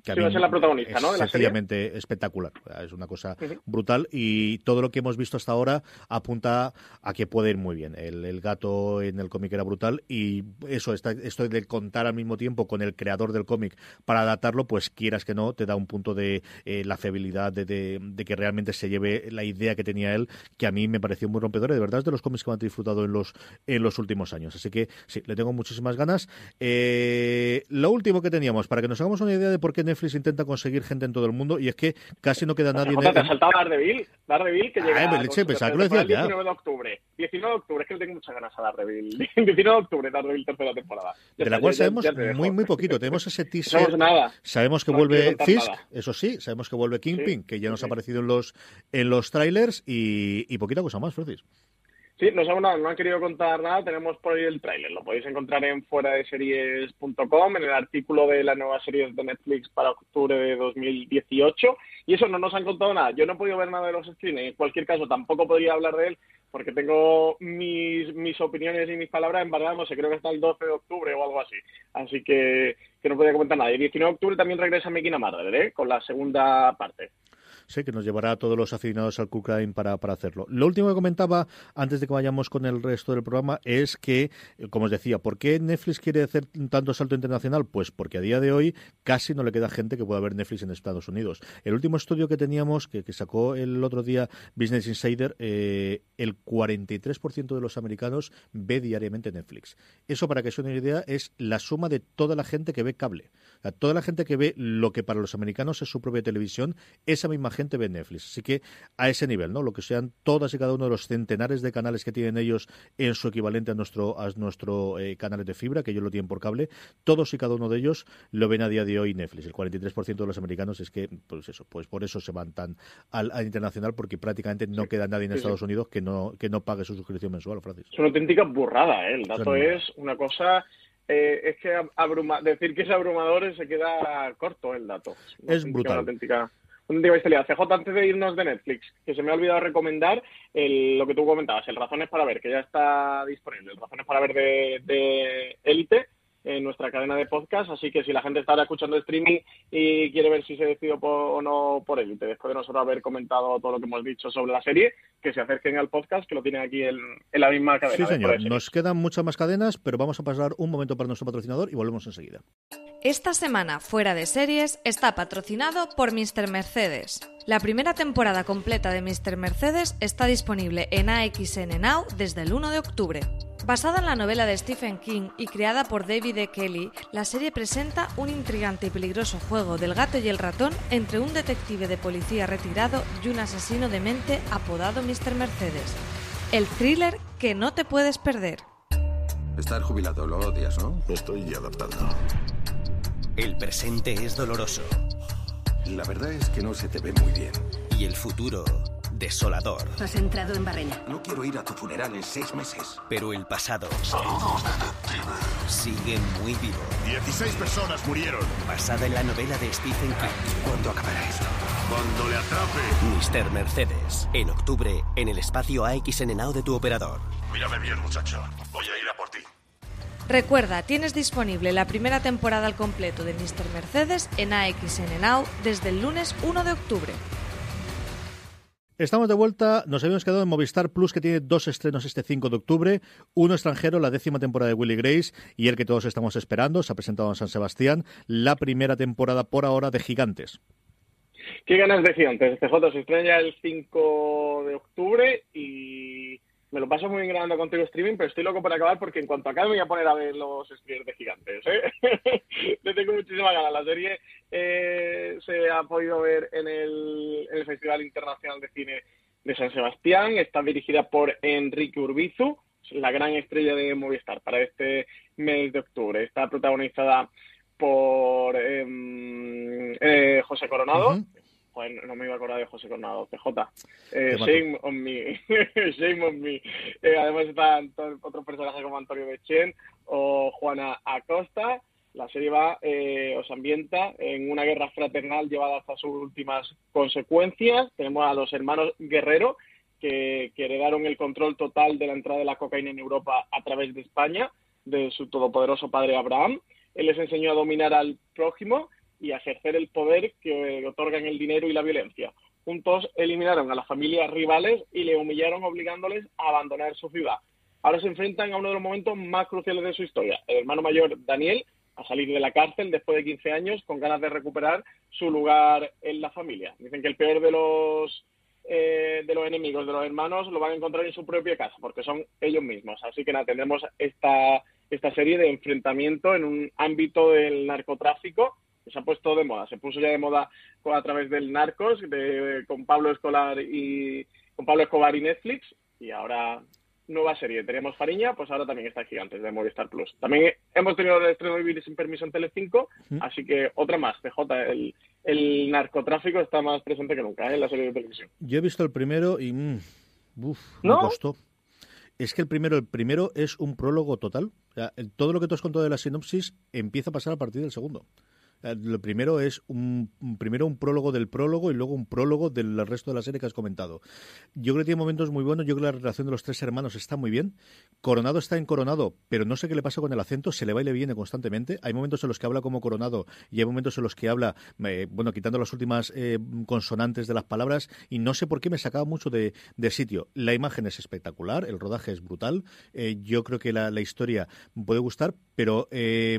[SPEAKER 2] que va a ser la protagonista, ¿no?
[SPEAKER 1] sencillamente espectacular. Es una cosa brutal y todo lo que hemos visto hasta ahora apunta a que puede ir muy bien. El, gato en el cómic era brutal y eso, está, esto de contar al mismo tiempo con el creador del cómic para adaptarlo, pues quieras que no, te da un punto de eh, la fiabilidad, de, que realmente se lleve la idea que tenía él, que a mí me pareció muy rompedor y de verdad es de los cómics que me han disfrutado en los, en los últimos años. Así que sí, le tengo muchísimas ganas. Eh, lo último que teníamos, para que nos hagamos una idea de por qué Netflix intenta conseguir gente en todo el mundo y es que casi no queda nadie...
[SPEAKER 2] Jota, te ha saltado Daredevil, Daredevil que llega...
[SPEAKER 1] Ah, leche, pensaba que lo decía
[SPEAKER 2] el 19 de octubre. 19 de octubre, es que le tengo muchas ganas a Daredevil. 19 de octubre, Daredevil tercera temporada.
[SPEAKER 1] Ya de la cual sabemos muy, muy poquito. Tenemos ese teaser.
[SPEAKER 2] Sabemos nada.
[SPEAKER 1] Sabemos que vuelve Fisk, eso sí, sabemos que vuelve Kingpin, que ya nos ha aparecido en los, en los trailers y, y poquita cosa más, Francis.
[SPEAKER 2] Sí, no sabemos no han querido contar nada, tenemos por ahí el tráiler, lo podéis encontrar en fuera de series.com, en el artículo de la nueva serie de Netflix para octubre de 2018, y eso no nos han contado nada, yo no he podido ver nada de los screenings, en cualquier caso tampoco podría hablar de él, porque tengo mis, mis opiniones y mis palabras embargadas, no sé, creo que hasta el 12 de octubre o algo así, así que, no podía comentar nada, y el 19 de octubre también regresa Making a ¿eh? con la segunda parte
[SPEAKER 1] sé que nos llevará a todos los aficionados al Cook para, para hacerlo. Lo último que comentaba antes de que vayamos con el resto del programa es que, eh, como os decía, ¿por qué Netflix quiere hacer tanto salto internacional? Pues porque a día de hoy casi no le queda gente que pueda ver Netflix en Estados Unidos. El último estudio que teníamos, que, sacó el otro día Business Insider, eh, el 43% de los americanos ve diariamente Netflix. Eso, para que os una idea, es la suma de toda la gente que ve cable. toda la gente que ve lo que para los americanos es su propia televisión, esa misma gente ve Netflix. Así que a ese nivel, ¿no? Lo que sean todas y cada uno de los centenares de canales que tienen ellos en su equivalente a nuestro, a nuestro eh, canales de fibra, que ellos lo tienen por cable, todos y cada uno de ellos lo ven a día de hoy Netflix. El 43% de los americanos es que, pues eso, pues por eso se van tan al, internacional, porque prácticamente no queda nadie en Estados Unidos que no, que no pague su suscripción mensual, Francis.
[SPEAKER 2] Es una auténtica burrada, ¿eh? El dato es una cosa eh, es que abruma, decir que es abrumador se queda corto el dato.
[SPEAKER 1] Es, brutal.
[SPEAKER 2] auténtica digo historia. CJ, antes de irnos de Netflix, que se me ha olvidado recomendar lo que tú comentabas, el Razones para Ver, que ya está disponible, el Razones para Ver de Élite en nuestra cadena de podcast, así que si la gente está ahora escuchando el streaming y quiere ver si se decidió o no por Élite, después de nosotros haber comentado todo lo que hemos dicho sobre la serie, que se acerquen al podcast, que lo tienen aquí en, la misma cadena.
[SPEAKER 1] Sí, señor. Nos quedan muchas más cadenas, pero vamos a pasar un momento para nuestro patrocinador y volvemos enseguida.
[SPEAKER 3] Esta semana, fuera de series, está patrocinado por Mr. Mercedes. La primera temporada completa de Mr. Mercedes está disponible en AXN Now desde el 1 de octubre. Basada en la novela de Stephen King y creada por David E. Kelly, la serie presenta un intrigante y peligroso juego del gato y el ratón entre un detective de policía retirado y un asesino de mente apodado Mr. Mercedes. El thriller que no te puedes perder.
[SPEAKER 4] Estar jubilado lo odias, ¿no?
[SPEAKER 5] Estoy adaptando.
[SPEAKER 6] El presente es doloroso.
[SPEAKER 4] La verdad es que no se te ve muy bien.
[SPEAKER 6] Y el futuro desolador.
[SPEAKER 7] Has entrado en Barrena.
[SPEAKER 4] No quiero ir a tu funeral en seis meses.
[SPEAKER 6] Pero el pasado.
[SPEAKER 5] Saludos, detective.
[SPEAKER 6] Sigue muy vivo.
[SPEAKER 5] 16 personas murieron.
[SPEAKER 6] Basada en la novela de Stephen King.
[SPEAKER 4] ¿Cuándo acabará esto?
[SPEAKER 5] Cuando le atrape.
[SPEAKER 6] Mr. Mercedes. En octubre, en el espacio AXN Now de tu operador.
[SPEAKER 5] Mírame bien, muchacho. Voy a ir a por ti.
[SPEAKER 3] Recuerda, tienes disponible la primera temporada al completo de Mr. Mercedes en AXN Now desde el lunes 1 de octubre.
[SPEAKER 1] Estamos de vuelta, nos habíamos quedado en Movistar Plus que tiene dos estrenos este 5 de octubre, uno extranjero, la décima temporada de Willy Grace y el que todos estamos esperando, se ha presentado en San Sebastián, la primera temporada por ahora de Gigantes.
[SPEAKER 2] ¿Qué ganas de Gigantes? CJ se estrena el 5 de octubre y me lo paso muy bien grabando contigo streaming, pero estoy loco por acabar porque en cuanto acabe me voy a poner a ver los streamers de gigantes. ¿eh? Le tengo muchísima ganas. La serie eh, se ha podido ver en el, Festival Internacional de Cine de San Sebastián. Está dirigida por Enrique Urbizu, la gran estrella de Movistar para este mes de octubre. Está protagonizada por em, eh, José Coronado, no me iba a acordar de José Coronado, PJ. Eh, shame on me. shame on me. Eh, además están otros personajes como Antonio Bechen o Juana Acosta. La serie va, eh, os ambienta en una guerra fraternal llevada hasta sus últimas consecuencias. Tenemos a los hermanos Guerrero, que, que heredaron el control total de la entrada de la cocaína en Europa a través de España, de su todopoderoso padre Abraham. Él les enseñó a dominar al prójimo y ejercer el poder que otorgan el dinero y la violencia. Juntos eliminaron a las familias rivales y le humillaron obligándoles a abandonar su ciudad. Ahora se enfrentan a uno de los momentos más cruciales de su historia. El hermano mayor, Daniel, a salir de la cárcel después de 15 años con ganas de recuperar su lugar en la familia. Dicen que el peor de los eh, de los enemigos de los hermanos lo van a encontrar en su propia casa porque son ellos mismos. Así que nada, tendremos esta, esta serie de enfrentamiento en un ámbito del narcotráfico se ha puesto de moda. Se puso ya de moda a través del Narcos, de, con Pablo Escolar y con Pablo Escobar y Netflix, y ahora nueva serie. Teníamos Fariña, pues ahora también está Gigantes de Movistar Plus. También hemos tenido el estreno de Vivir sin permiso en Telecinco, así que otra más, CJ, el, el narcotráfico está más presente que nunca ¿eh? en la serie de televisión.
[SPEAKER 1] Yo he visto el primero y. mm, uf,
[SPEAKER 2] ¿No?
[SPEAKER 1] me costó. Es que el primero, el primero es un prólogo total. O sea, el- todo lo que tú has contado de la sinopsis empieza a pasar a partir del segundo. Eh, Lo primero es un, primero un prólogo del prólogo y luego un prólogo del resto de la serie que has comentado. Yo creo que tiene momentos muy buenos. Yo creo que la relación de los tres hermanos está muy bien. Coronado está en Coronado, pero no sé qué le pasa con el acento. Se le va y viene constantemente. Hay momentos en los que habla como Coronado y hay momentos en los que habla, eh, bueno, quitando las últimas eh, consonantes de las palabras. Y no sé por qué me sacaba mucho de, de sitio. La imagen es espectacular, el rodaje es brutal. Yo creo que la, la historia puede gustar, pero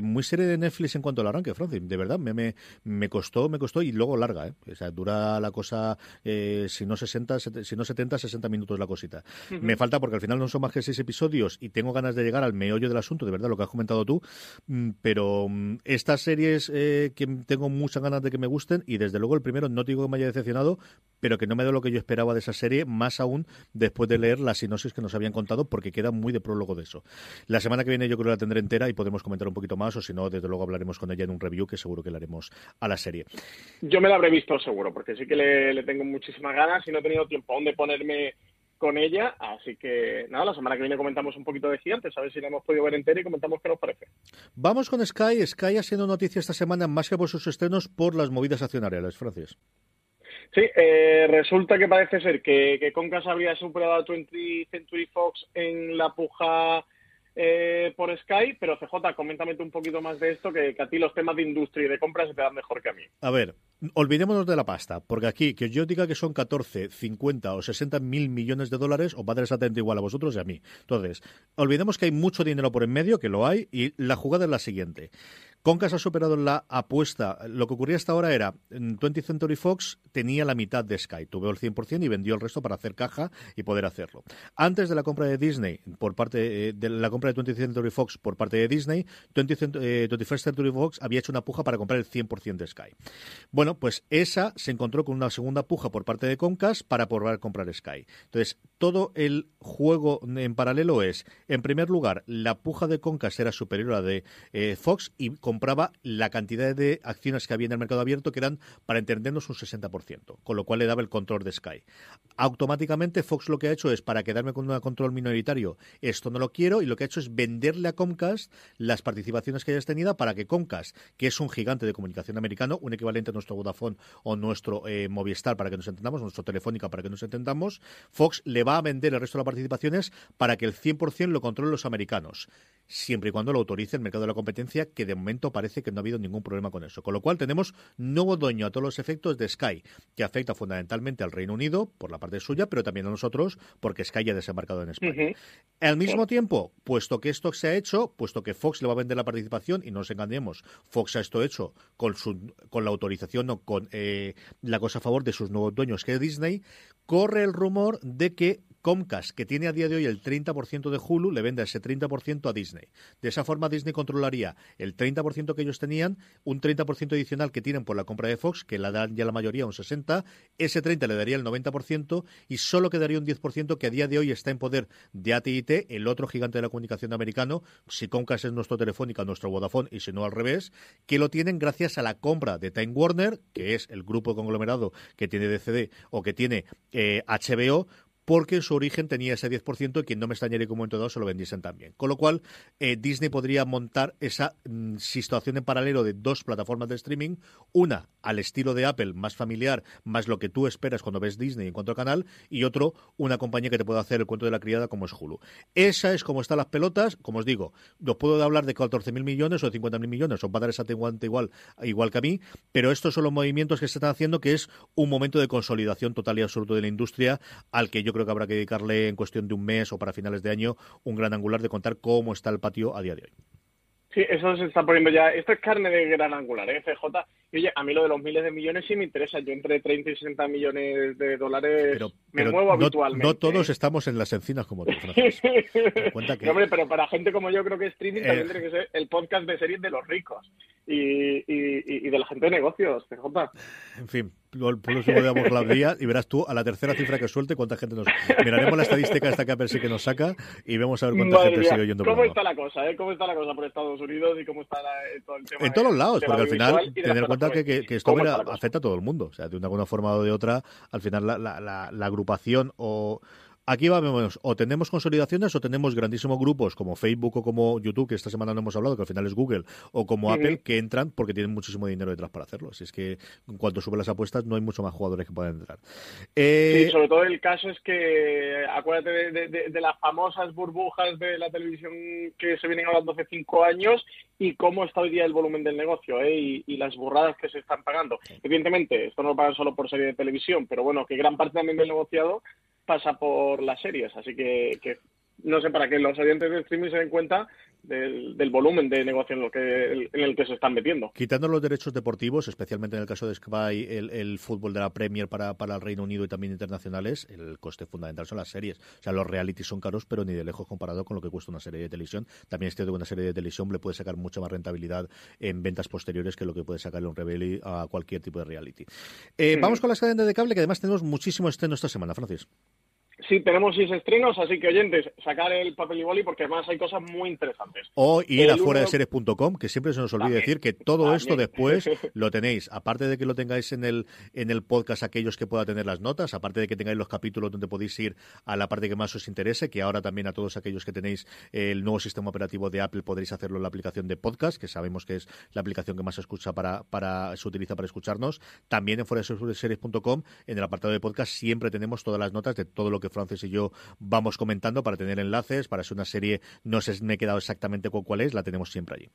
[SPEAKER 1] muy serie de Netflix en cuanto al arranque, Francis. De verdad, me, me, me costó, me costó y luego larga, ¿eh? O sea, dura la cosa, eh, si no 60, set- si no 70, 60 minutos la cosita. Me falta porque al final no son más que seis episodios y tengo ganas de llegar al meollo del asunto, de verdad, lo que has comentado tú. Mm, Pero mm, estas series eh, que tengo muchas ganas de que me gusten y desde luego el primero no te digo que me haya decepcionado, pero que no me da lo que yo esperaba de esa serie, más aún después de leer la sinopsis que nos habían contado, porque queda muy de prólogo de eso. La semana que viene yo creo que la tendré entera y podemos comentar un poquito más, o si no, desde luego hablaremos con ella en un review que seguro que le haremos a la serie.
[SPEAKER 2] Yo me la habré visto seguro, porque sí que le, le tengo muchísimas ganas y no he tenido tiempo aún de ponerme con ella, así que nada, la semana que viene comentamos un poquito de Gigantes, a ver si la hemos podido ver entera y comentamos qué nos parece.
[SPEAKER 1] Vamos con Sky. Sky ha sido noticia esta semana más que por sus estrenos, por las movidas accionariales, Francis.
[SPEAKER 2] Sí, eh, resulta que parece ser que, que Concas habría superado a 20th Century Fox en la puja eh, por Sky, pero CJ, coméntame un poquito más de esto, que, que a ti los temas de industria y de compras se te dan mejor que a mí.
[SPEAKER 1] A ver, olvidémonos de la pasta, porque aquí que yo diga que son 14, 50 o 60 mil millones de dólares, os va a dar exactamente igual a vosotros y a mí. Entonces, olvidemos que hay mucho dinero por en medio, que lo hay, y la jugada es la siguiente. Concas ha superado la apuesta. Lo que ocurría hasta ahora era, en 20th Century Fox tenía la mitad de Sky, tuvo el 100% y vendió el resto para hacer caja y poder hacerlo. Antes de la compra de Disney, por parte eh, de la compra de 20th Century Fox por parte de Disney, 20th, Cent- eh, 21st Century Fox había hecho una puja para comprar el 100% de Sky. Bueno, pues esa se encontró con una segunda puja por parte de Concas para poder comprar Sky. Entonces, todo el juego en paralelo es, en primer lugar, la puja de Concas era superior a la de eh, Fox y compraba la cantidad de acciones que había en el mercado abierto, que eran, para entendernos, un 60%, con lo cual le daba el control de Sky. Automáticamente Fox lo que ha hecho es, para quedarme con un control minoritario, esto no lo quiero, y lo que ha hecho es venderle a Comcast las participaciones que hayas tenido para que Comcast, que es un gigante de comunicación americano, un equivalente a nuestro Vodafone o nuestro eh, Movistar, para que nos entendamos, nuestro Telefónica, para que nos entendamos, Fox le va a vender el resto de las participaciones para que el 100% lo controlen los americanos, siempre y cuando lo autorice el mercado de la competencia, que de momento parece que no ha habido ningún problema con eso. Con lo cual tenemos nuevo dueño a todos los efectos de Sky, que afecta fundamentalmente al Reino Unido, por la parte suya, pero también a nosotros, porque Sky ya ha desembarcado en España. Al mismo tiempo, puesto que esto se ha hecho, puesto que Fox le va a vender la participación, y no nos engañemos, Fox ha esto hecho con, su, con la autorización o con eh, la cosa a favor de sus nuevos dueños, que es Disney, corre el rumor de que Comcast, que tiene a día de hoy el 30% de Hulu, le vende ese 30% a Disney. De esa forma, Disney controlaría el 30% que ellos tenían, un 30% adicional que tienen por la compra de Fox, que la dan ya la mayoría, un 60%, ese 30% le daría el 90% y solo quedaría un 10% que a día de hoy está en poder de AT&T, el otro gigante de la comunicación americano, si Comcast es nuestro Telefónica, nuestro Vodafone, y si no al revés, que lo tienen gracias a la compra de Time Warner, que es el grupo conglomerado que tiene DCD o que tiene eh, HBO, porque en su origen tenía ese 10% y quien no me extrañaría que un momento dado se lo vendiesen también. Con lo cual, eh, Disney podría montar esa mm, situación en paralelo de dos plataformas de streaming, una al estilo de Apple, más familiar, más lo que tú esperas cuando ves Disney en cuanto a canal, y otro, una compañía que te pueda hacer el cuento de la criada como es Hulu. Esa es como están las pelotas, como os digo, os puedo hablar de 14.000 millones o de 50.000 millones, os va a dar exactamente igual, igual que a mí, pero estos son los movimientos que se están haciendo, que es un momento de consolidación total y absoluto de la industria, al que yo creo que habrá que dedicarle en cuestión de un mes o para finales de año un gran angular de contar cómo está el patio a día de hoy.
[SPEAKER 2] Sí, eso se está poniendo ya. Esto es carne de gran angular, ¿eh, CJ? Y oye, a mí lo de los miles de millones sí me interesa. Yo entre 30 y 60 millones de dólares
[SPEAKER 1] Pero,
[SPEAKER 2] me
[SPEAKER 1] pero
[SPEAKER 2] muevo
[SPEAKER 1] no,
[SPEAKER 2] habitualmente.
[SPEAKER 1] no todos
[SPEAKER 2] ¿eh?
[SPEAKER 1] estamos en las encinas como tú, cuenta que-
[SPEAKER 2] No, hombre, pero para gente como yo creo que streaming
[SPEAKER 1] Eh.
[SPEAKER 2] también tiene que ser el podcast de series de los ricos. y, y, y de la gente de negocios, CJ.
[SPEAKER 1] En fin, el próximo día la día y verás tú a la tercera cifra que suelte cuánta gente nos... Miraremos la estadística esta que a ver si que nos saca y vemos a ver cuánta
[SPEAKER 2] Madre
[SPEAKER 1] gente
[SPEAKER 2] mía,
[SPEAKER 1] sigue oyendo
[SPEAKER 2] ¿Cómo está la cosa? Eh? ¿Cómo está la cosa por Estados Unidos y cómo está la- eh, todo el tema
[SPEAKER 1] En todos
[SPEAKER 2] de-
[SPEAKER 1] los lados,
[SPEAKER 2] de la
[SPEAKER 1] porque al final
[SPEAKER 2] de
[SPEAKER 1] tener en cuenta que, que, que esto
[SPEAKER 2] ¿Cómo
[SPEAKER 1] mira,
[SPEAKER 2] está la cosa?
[SPEAKER 1] afecta a todo el mundo. O sea, de una forma o de otra, al final la, la, la, la agrupación o... Aquí vamos, o tenemos consolidaciones o tenemos grandísimos grupos como Facebook o como YouTube, que esta semana no hemos hablado, que al final es Google, o como. Apple, que entran porque tienen muchísimo dinero detrás para hacerlo. Así es que en cuanto suben las apuestas no hay mucho más jugadores que puedan entrar. Eh,
[SPEAKER 2] Sí, sobre todo el caso es que acuérdate de, de- de- de las famosas burbujas de la televisión que se vienen hablando hace cinco años y cómo está hoy día el volumen del negocio ¿eh? y, y las burradas que se están pagando. Evidentemente, esto no lo pagan solo por serie de televisión, pero bueno, que gran parte también del negociado pasa por las series, así que, que no sé, para que los oyentes de streaming se den cuenta del, del volumen de negocio en, lo que, en el que se están metiendo.
[SPEAKER 1] Quitando los derechos deportivos, especialmente en el caso de Sky, el, el fútbol de la Premier para, para el Reino Unido y también internacionales, el coste fundamental son las series. O sea, los realities son caros, pero ni de lejos comparado con lo que cuesta una serie de televisión. También es cierto que una serie de televisión le puede sacar mucha más rentabilidad en ventas posteriores que lo que puede sacarle un Rebelli a cualquier tipo de reality. Eh,
[SPEAKER 2] Mm.
[SPEAKER 1] Vamos con las cadenas de cable, que además tenemos muchísimo estreno esta semana, Francis.
[SPEAKER 2] Sí, tenemos seis estrenos, así que oyentes, sacar el papel y boli porque además hay cosas muy interesantes.
[SPEAKER 1] O ir a fuera de series.com, que siempre se nos
[SPEAKER 2] También,
[SPEAKER 1] decir que todo esto
[SPEAKER 2] también.
[SPEAKER 1] después lo tenéis, aparte de que lo tengáis en el, en el podcast aquellos que pueda tener las notas, aparte de que tengáis los capítulos donde podéis ir a la parte que más os interese, que ahora también a todos aquellos que tenéis el nuevo sistema operativo de Apple podréis hacerlo en la aplicación de podcast, que sabemos que es la aplicación que más se escucha para, para se utiliza para escucharnos. También en fuera de series.com, en el apartado de podcast, siempre tenemos todas las notas de todo lo que Francis y yo vamos comentando para tener enlaces, para ser una serie, no sé si me he quedado exactamente con cuál es, la tenemos siempre allí.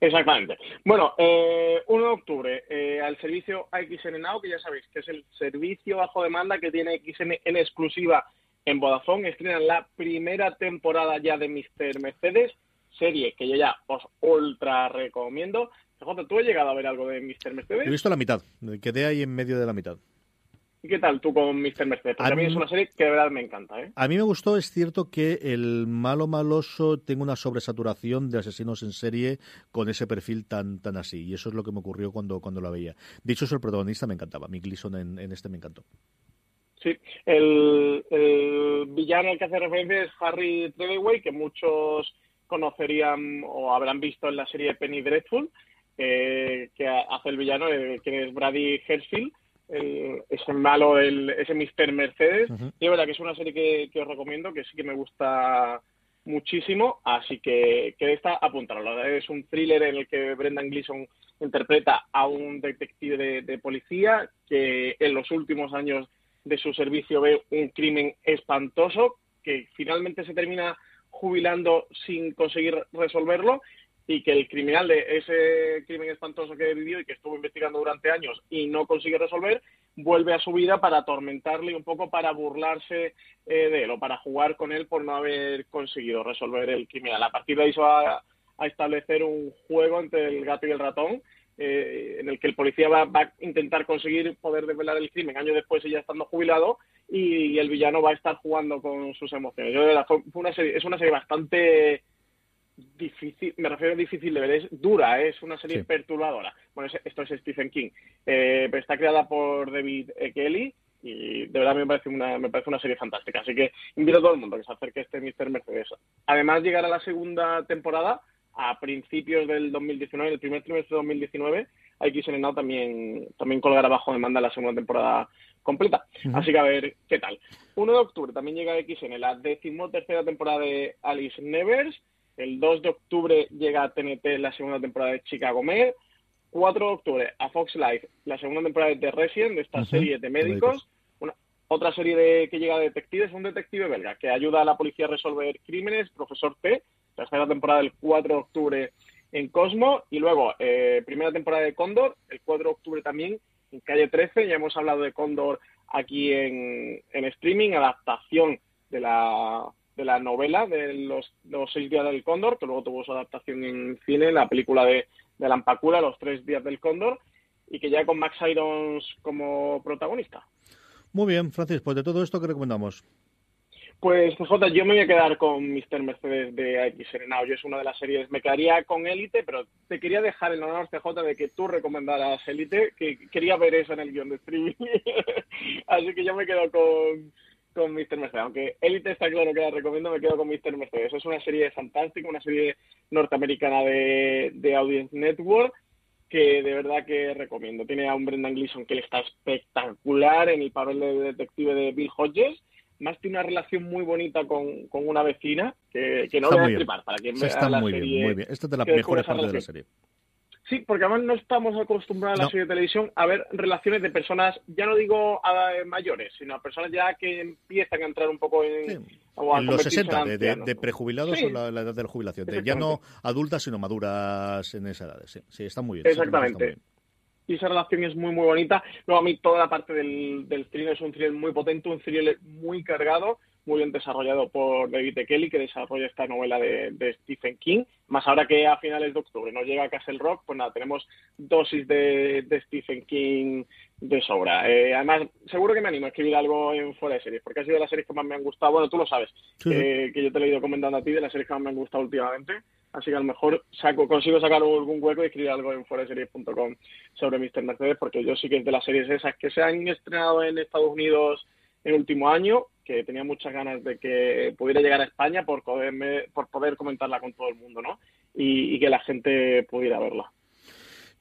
[SPEAKER 2] Exactamente. Bueno, eh, 1 de octubre, eh, al servicio AXN Now, que ya sabéis que es el servicio bajo demanda que tiene XN en exclusiva en Vodafone, estrenan la primera temporada ya de Mr. Mercedes, serie que yo ya os ultra recomiendo. CJ, ¿tú has llegado a ver algo de Mr.
[SPEAKER 1] He
[SPEAKER 2] Mercedes?
[SPEAKER 1] visto la mitad, quedé ahí en medio de la mitad.
[SPEAKER 2] ¿Y qué tal tú con Mr. Mercedes? Porque
[SPEAKER 1] A
[SPEAKER 2] a mí
[SPEAKER 1] mí-
[SPEAKER 2] es una serie que de verdad me encanta, ¿eh?
[SPEAKER 1] A mí me gustó, es cierto que el malo maloso tenga una sobresaturación de asesinos en serie con ese perfil tan tan así. Y eso es lo que me ocurrió cuando, cuando la veía. Dicho eso, el protagonista me encantaba. Mick Gleason en, en este me encantó.
[SPEAKER 2] Sí, el, el villano al que hace referencia es Harry Treadway, que muchos conocerían o habrán visto en la serie Penny Dreadful, eh, que hace el villano, eh, que es Brady Hershfield, el- ese malo, el, ese Mr. Mercedes.
[SPEAKER 1] Ujú.
[SPEAKER 2] Y es verdad que es una serie que, que os recomiendo, que sí que me gusta muchísimo, así que, que esta apuntarlo. Es un thriller en el que Brendan Gleeson interpreta a un detective de, de policía que en los últimos años de su servicio ve un crimen espantoso que finalmente se termina jubilando sin conseguir resolverlo y que el criminal de ese crimen espantoso que vivió y que estuvo investigando durante años y no consigue resolver, vuelve a su vida para atormentarle y un poco para burlarse eh, de él o para jugar con él por no haber conseguido resolver el criminal. A partir de ahí se va a establecer un juego entre el gato y el ratón eh, en el que el policía va, va a intentar conseguir poder desvelar el crimen años después ya estando jubilado y, el villano va a estar jugando con sus emociones. Yo, de verdad, fue una serie, es una serie bastante difícil, me refiero a difícil de ver, es dura, ¿eh? es una serie
[SPEAKER 1] Sí.
[SPEAKER 2] perturbadora. Bueno, es- esto es Stephen King, eh, pero está creada por David E. Kelly y de verdad me parece una me parece una serie fantástica. Así que invito a todo el mundo a que se acerque a este Mr. Mercedes. Además llegará la segunda temporada a principios del 2019, el primer trimestre de 2019, XN Now también, también colgará bajo demanda la segunda temporada completa. Así que a ver qué tal. 1 de octubre también llega XN la decimotercera temporada de Alice Nevers. El 2 de octubre llega a TNT la segunda temporada de Chicago Med. 4 de octubre a Fox Life la segunda temporada de The Resident, de esta serie de médicos. Una- otra serie de, que llega de detectives, un detective belga que ayuda a la policía a resolver crímenes, Profesor T, tercera temporada del 4 de octubre en Cosmo. Y luego, eh, primera temporada de Cóndor, el 4 de octubre también en Calle 13. Ya hemos hablado de Cóndor aquí en, en streaming, adaptación de la, de la novela de los, los seis días del Cóndor, que luego tuvo su adaptación en cine, la película de, de Lampacula, Los tres días del Cóndor, y que ya con Max Irons como protagonista.
[SPEAKER 1] Muy bien, Francis, pues de todo esto, ¿qué recomendamos?
[SPEAKER 2] Pues CJ, yo me voy a quedar con Mr. Mercedes de AX Serenado. Yo es una de las series, me quedaría con Élite, pero te quería dejar el honor, CJ, de que tú recomendaras Élite, que quería ver eso en el guion de streaming. Así que yo me quedo con, con Mr. Mercedes. Aunque Élite está claro que la recomiendo, me quedo con Mr. Mercedes. Es una serie fantástica, una serie norteamericana de, de Audience Network que de verdad que recomiendo. Tiene a un Brendan Gleeson que le está espectacular en el papel de detective de Bill Hodges más tiene una relación muy bonita con, con una vecina, que, que no
[SPEAKER 1] Está
[SPEAKER 2] voy a
[SPEAKER 1] muy bien.
[SPEAKER 2] destripar para quien vea
[SPEAKER 1] está
[SPEAKER 2] la
[SPEAKER 1] muy bien,
[SPEAKER 2] serie.
[SPEAKER 1] muy bien. Esta es de las mejores partes de la serie.
[SPEAKER 2] Sí, porque además no estamos acostumbrados a la serie de televisión a ver relaciones de personas, ya no digo a- eh, mayores, sino a personas ya que empiezan a entrar un poco en... o a
[SPEAKER 1] En los
[SPEAKER 2] convertirse en
[SPEAKER 1] 60, de, de, prejubilados
[SPEAKER 2] Sí.
[SPEAKER 1] o la, la edad de la jubilación. De ya no adultas, sino maduras en esa edad. Sí, sí está muy bien. está muy
[SPEAKER 2] Exactamente. Y esa relación es muy, muy bonita. Luego, a mí toda la parte del, del thriller es un thriller muy potente, un thriller muy cargado, muy bien desarrollado por David E. Kelly, que desarrolla esta novela de, de Stephen King. Más ahora que a finales de octubre no llega Castle Rock, pues nada, tenemos dosis de, de Stephen King de sobra. Eh, además, seguro que me animo a escribir algo en fuera de series, porque ha sido de las series que más me han gustado. Bueno, tú lo sabes,
[SPEAKER 1] Sí,
[SPEAKER 2] eh, que yo te lo he ido comentando a ti, de las series que más me han gustado últimamente. Así que a lo mejor saco, consigo sacar algún hueco y escribir algo en foreseries.com sobre Mr. Mercedes, porque yo sí que es de las series esas que se han estrenado en Estados Unidos en el último año, que tenía muchas ganas de que pudiera llegar a España por por poder comentarla con todo el mundo, ¿no? Y que la gente pudiera verla.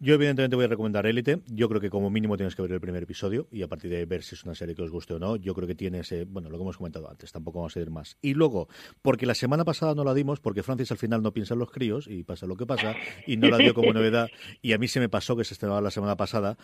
[SPEAKER 1] Yo, evidentemente, voy a recomendar Élite. Yo creo que, como mínimo, tienes que ver el primer episodio y a partir de ver si es una serie que os guste o no. Yo creo que tiene ese. Bueno, lo que hemos comentado antes, tampoco vamos a ir más. Y luego, porque la semana pasada no la dimos, porque Francis al final no piensa en los críos y pasa lo que pasa, y no la dio como novedad. Y a mí se me pasó que se estrenaba la semana pasada.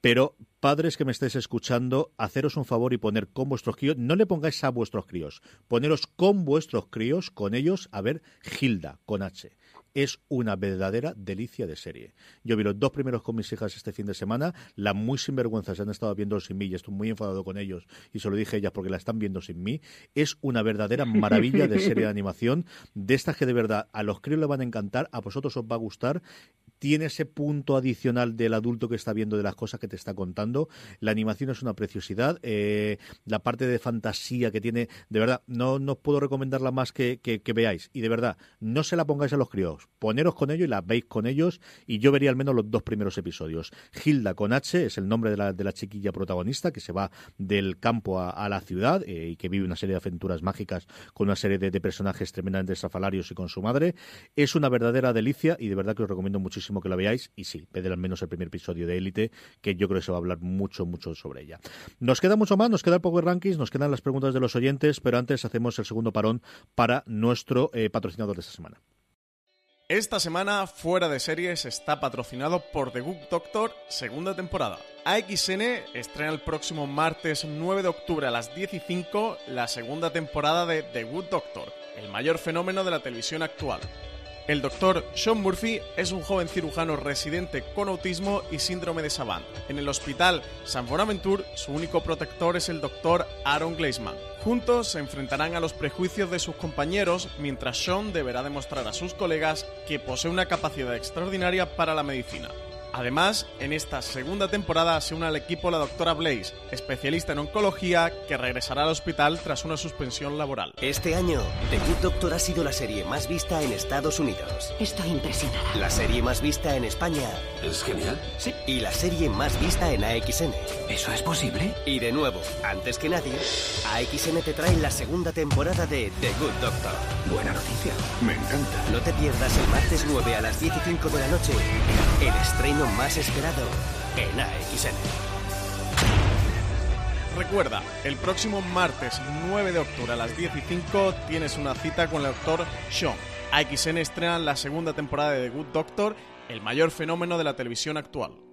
[SPEAKER 1] Pero, padres que me estáis escuchando, haceros un favor y poner con vuestros críos. No le pongáis a vuestros críos, poneros con vuestros críos, con ellos, a ver Hilda, con H es una verdadera delicia de serie. Yo vi los dos primeros con mis hijas este fin de semana, las muy sinvergüenzas han estado viendo sin mí y estoy muy enfadado con ellos y se lo dije a ellas porque la están viendo sin mí. Es una verdadera maravilla de serie de animación, de estas que de verdad a los críos les van a encantar, a vosotros os va a gustar. Tiene ese punto adicional del adulto que está viendo de las cosas que te está contando. La animación es una preciosidad. eh, la parte de fantasía que tiene, de verdad, no, no puedo recomendarla más que, que, que veáis. Y de verdad, no se la pongáis a los críos. Poneros con ellos y la veis con ellos. Y yo vería al menos los dos primeros episodios. Hilda con H es el nombre de la, de la chiquilla protagonista que se va del campo a, a la ciudad eh, y que vive una serie de aventuras mágicas con una serie de, de personajes tremendamente estrafalarios y con su madre. Es una verdadera delicia y de verdad que os recomiendo muchísimo que la veáis. Y sí, ved al menos el primer episodio de Élite, que yo creo que se va a hablar mucho, mucho sobre ella. Nos queda mucho más, nos queda el Power Rankings, nos quedan las preguntas de los oyentes, pero antes hacemos el segundo parón para nuestro eh, patrocinador de esta semana.
[SPEAKER 7] Esta semana, Fuera de Series está patrocinado por The Good Doctor, segunda temporada. AXN estrena el próximo martes 9 de octubre a las 10 y 5 la segunda temporada de The Good Doctor, el mayor fenómeno de la televisión actual. El doctor Sean Murphy es un joven cirujano residente con autismo y síndrome de Savant. En el hospital San Bonaventure, su único protector es el doctor Aaron Gleisman. Juntos se enfrentarán a los prejuicios de sus compañeros mientras Sean deberá demostrar a sus colegas que posee una capacidad extraordinaria para la medicina. Además, en esta segunda temporada se une al equipo la doctora Blaze, especialista en oncología que regresará al hospital tras una suspensión laboral.
[SPEAKER 6] Este año, The Good Doctor ha sido la serie más vista en Estados Unidos.
[SPEAKER 8] Estoy impresionada.
[SPEAKER 6] La serie más vista en España.
[SPEAKER 4] Es genial.
[SPEAKER 6] Sí. Y la serie más vista en AXN.
[SPEAKER 8] ¿Eso es posible?
[SPEAKER 6] Y de nuevo, antes que nadie, AXN te trae la segunda temporada de The Good Doctor.
[SPEAKER 4] Buena noticia. Me encanta.
[SPEAKER 6] No te pierdas el martes 9 a las 10 y 5 de la noche el estreno más esperado en AXN.
[SPEAKER 7] Recuerda, el próximo martes 9 de octubre a las 10 y 5 tienes una cita con el doctor Sean. AXN estrena la segunda temporada de The Good Doctor, el mayor fenómeno de la televisión actual.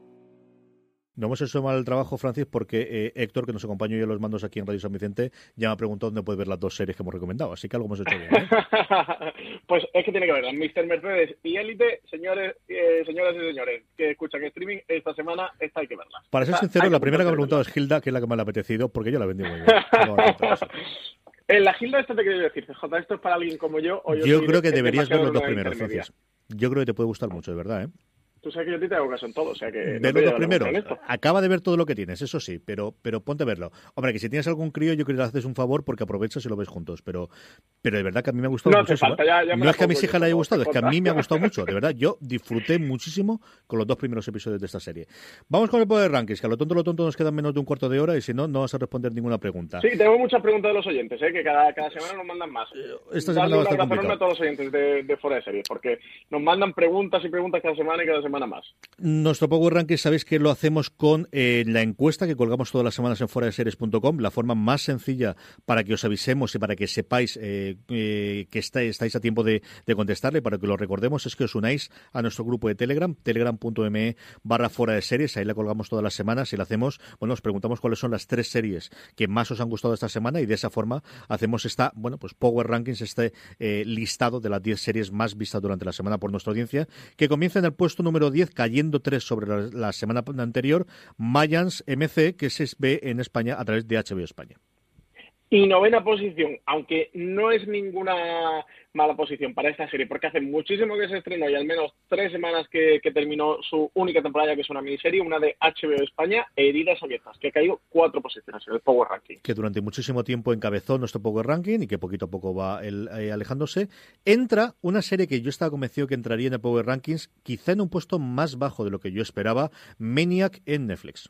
[SPEAKER 1] No hemos hecho mal el trabajo, Francis, porque eh, Héctor, que nos acompañó hoy a los mandos aquí en Radio San Vicente, ya me ha preguntado dónde puede ver las dos series que hemos recomendado. Así que algo hemos hecho bien. ¿eh?
[SPEAKER 2] pues es que tiene que ver Mr. Mercedes y Élite, señores, eh, señoras y señores que escuchan streaming esta semana, esta hay que verlas.
[SPEAKER 1] Para ser sincero, la primera que me ha preguntado es Hilda, que es la que me ha apetecido, porque yo la vendí muy bien. No.
[SPEAKER 2] En la Gilda esto te quiero decir, CJ, esto es para alguien como yo. O yo
[SPEAKER 1] Yo creo que
[SPEAKER 2] de-
[SPEAKER 1] deberías ver los dos primeros. Francis. Yo creo que te puede gustar mucho, de verdad, ¿eh?
[SPEAKER 2] Tú sabes que yo a ti te hago caso en todo, o sea que... no
[SPEAKER 1] Ve
[SPEAKER 2] a
[SPEAKER 1] los primeros. Acaba de ver todo lo que tienes, eso sí, pero, pero ponte a verlo. Hombre, que si tienes algún crío, yo creo que le haces un favor porque aprovechas y lo ves juntos. Pero, pero de verdad que a mí me ha gustado
[SPEAKER 2] No
[SPEAKER 1] muchísimo.
[SPEAKER 2] falta,
[SPEAKER 1] ¿eh?
[SPEAKER 2] ya- ya me
[SPEAKER 1] no es que a mis hijas le haya gustado, es que a mí me ha gustado mucho. De verdad, yo disfruté muchísimo con los dos primeros episodios de esta serie. Vamos con el Poder Rankings, que a lo tonto, lo tonto nos quedan menos de un cuarto de hora y si no, no vas a responder ninguna pregunta.
[SPEAKER 2] Sí, tengo muchas preguntas de los oyentes, ¿eh? que cada, cada semana nos mandan más.
[SPEAKER 1] esta
[SPEAKER 2] Darle
[SPEAKER 1] semana va a estar
[SPEAKER 2] a todos los oyentes de, de Fuera de Series, porque nos mandan preguntas y preguntas cada semana y cada semana
[SPEAKER 1] Nuestro Power Ranking sabéis que lo hacemos con eh, la encuesta que colgamos todas las semanas en fuera de series.com, la forma más sencilla para que os avisemos y para que sepáis eh, eh, que está- estáis a tiempo de, de contestarle, para que lo recordemos, es que os unáis a nuestro grupo de Telegram, telegram.me barra fuera de series, ahí la colgamos todas las semanas y la hacemos, bueno, os preguntamos cuáles son las tres series que más os han gustado esta semana y de esa forma hacemos esta, bueno, pues Power Rankings, este eh, listado de las 10 series más vistas durante la semana por nuestra audiencia, que comienza en el puesto número 10, cayendo 3 sobre la, la semana anterior, Mayans MC, que se ve en España a través de HBO España.
[SPEAKER 2] Y novena posición, aunque no es ninguna mala posición para esta serie, porque hace muchísimo que se estrenó y al menos tres semanas que, terminó su única temporada, que es una miniserie, una de HBO España, Heridas Abiertas, que ha caído cuatro posiciones en el Power Ranking.
[SPEAKER 1] que durante muchísimo tiempo encabezó nuestro Power Ranking y que poquito a poco va el- eh, alejándose, entra una serie que yo estaba convencido que entraría en el Power Rankings, quizá en un puesto más bajo de lo que yo esperaba, Maniac en Netflix.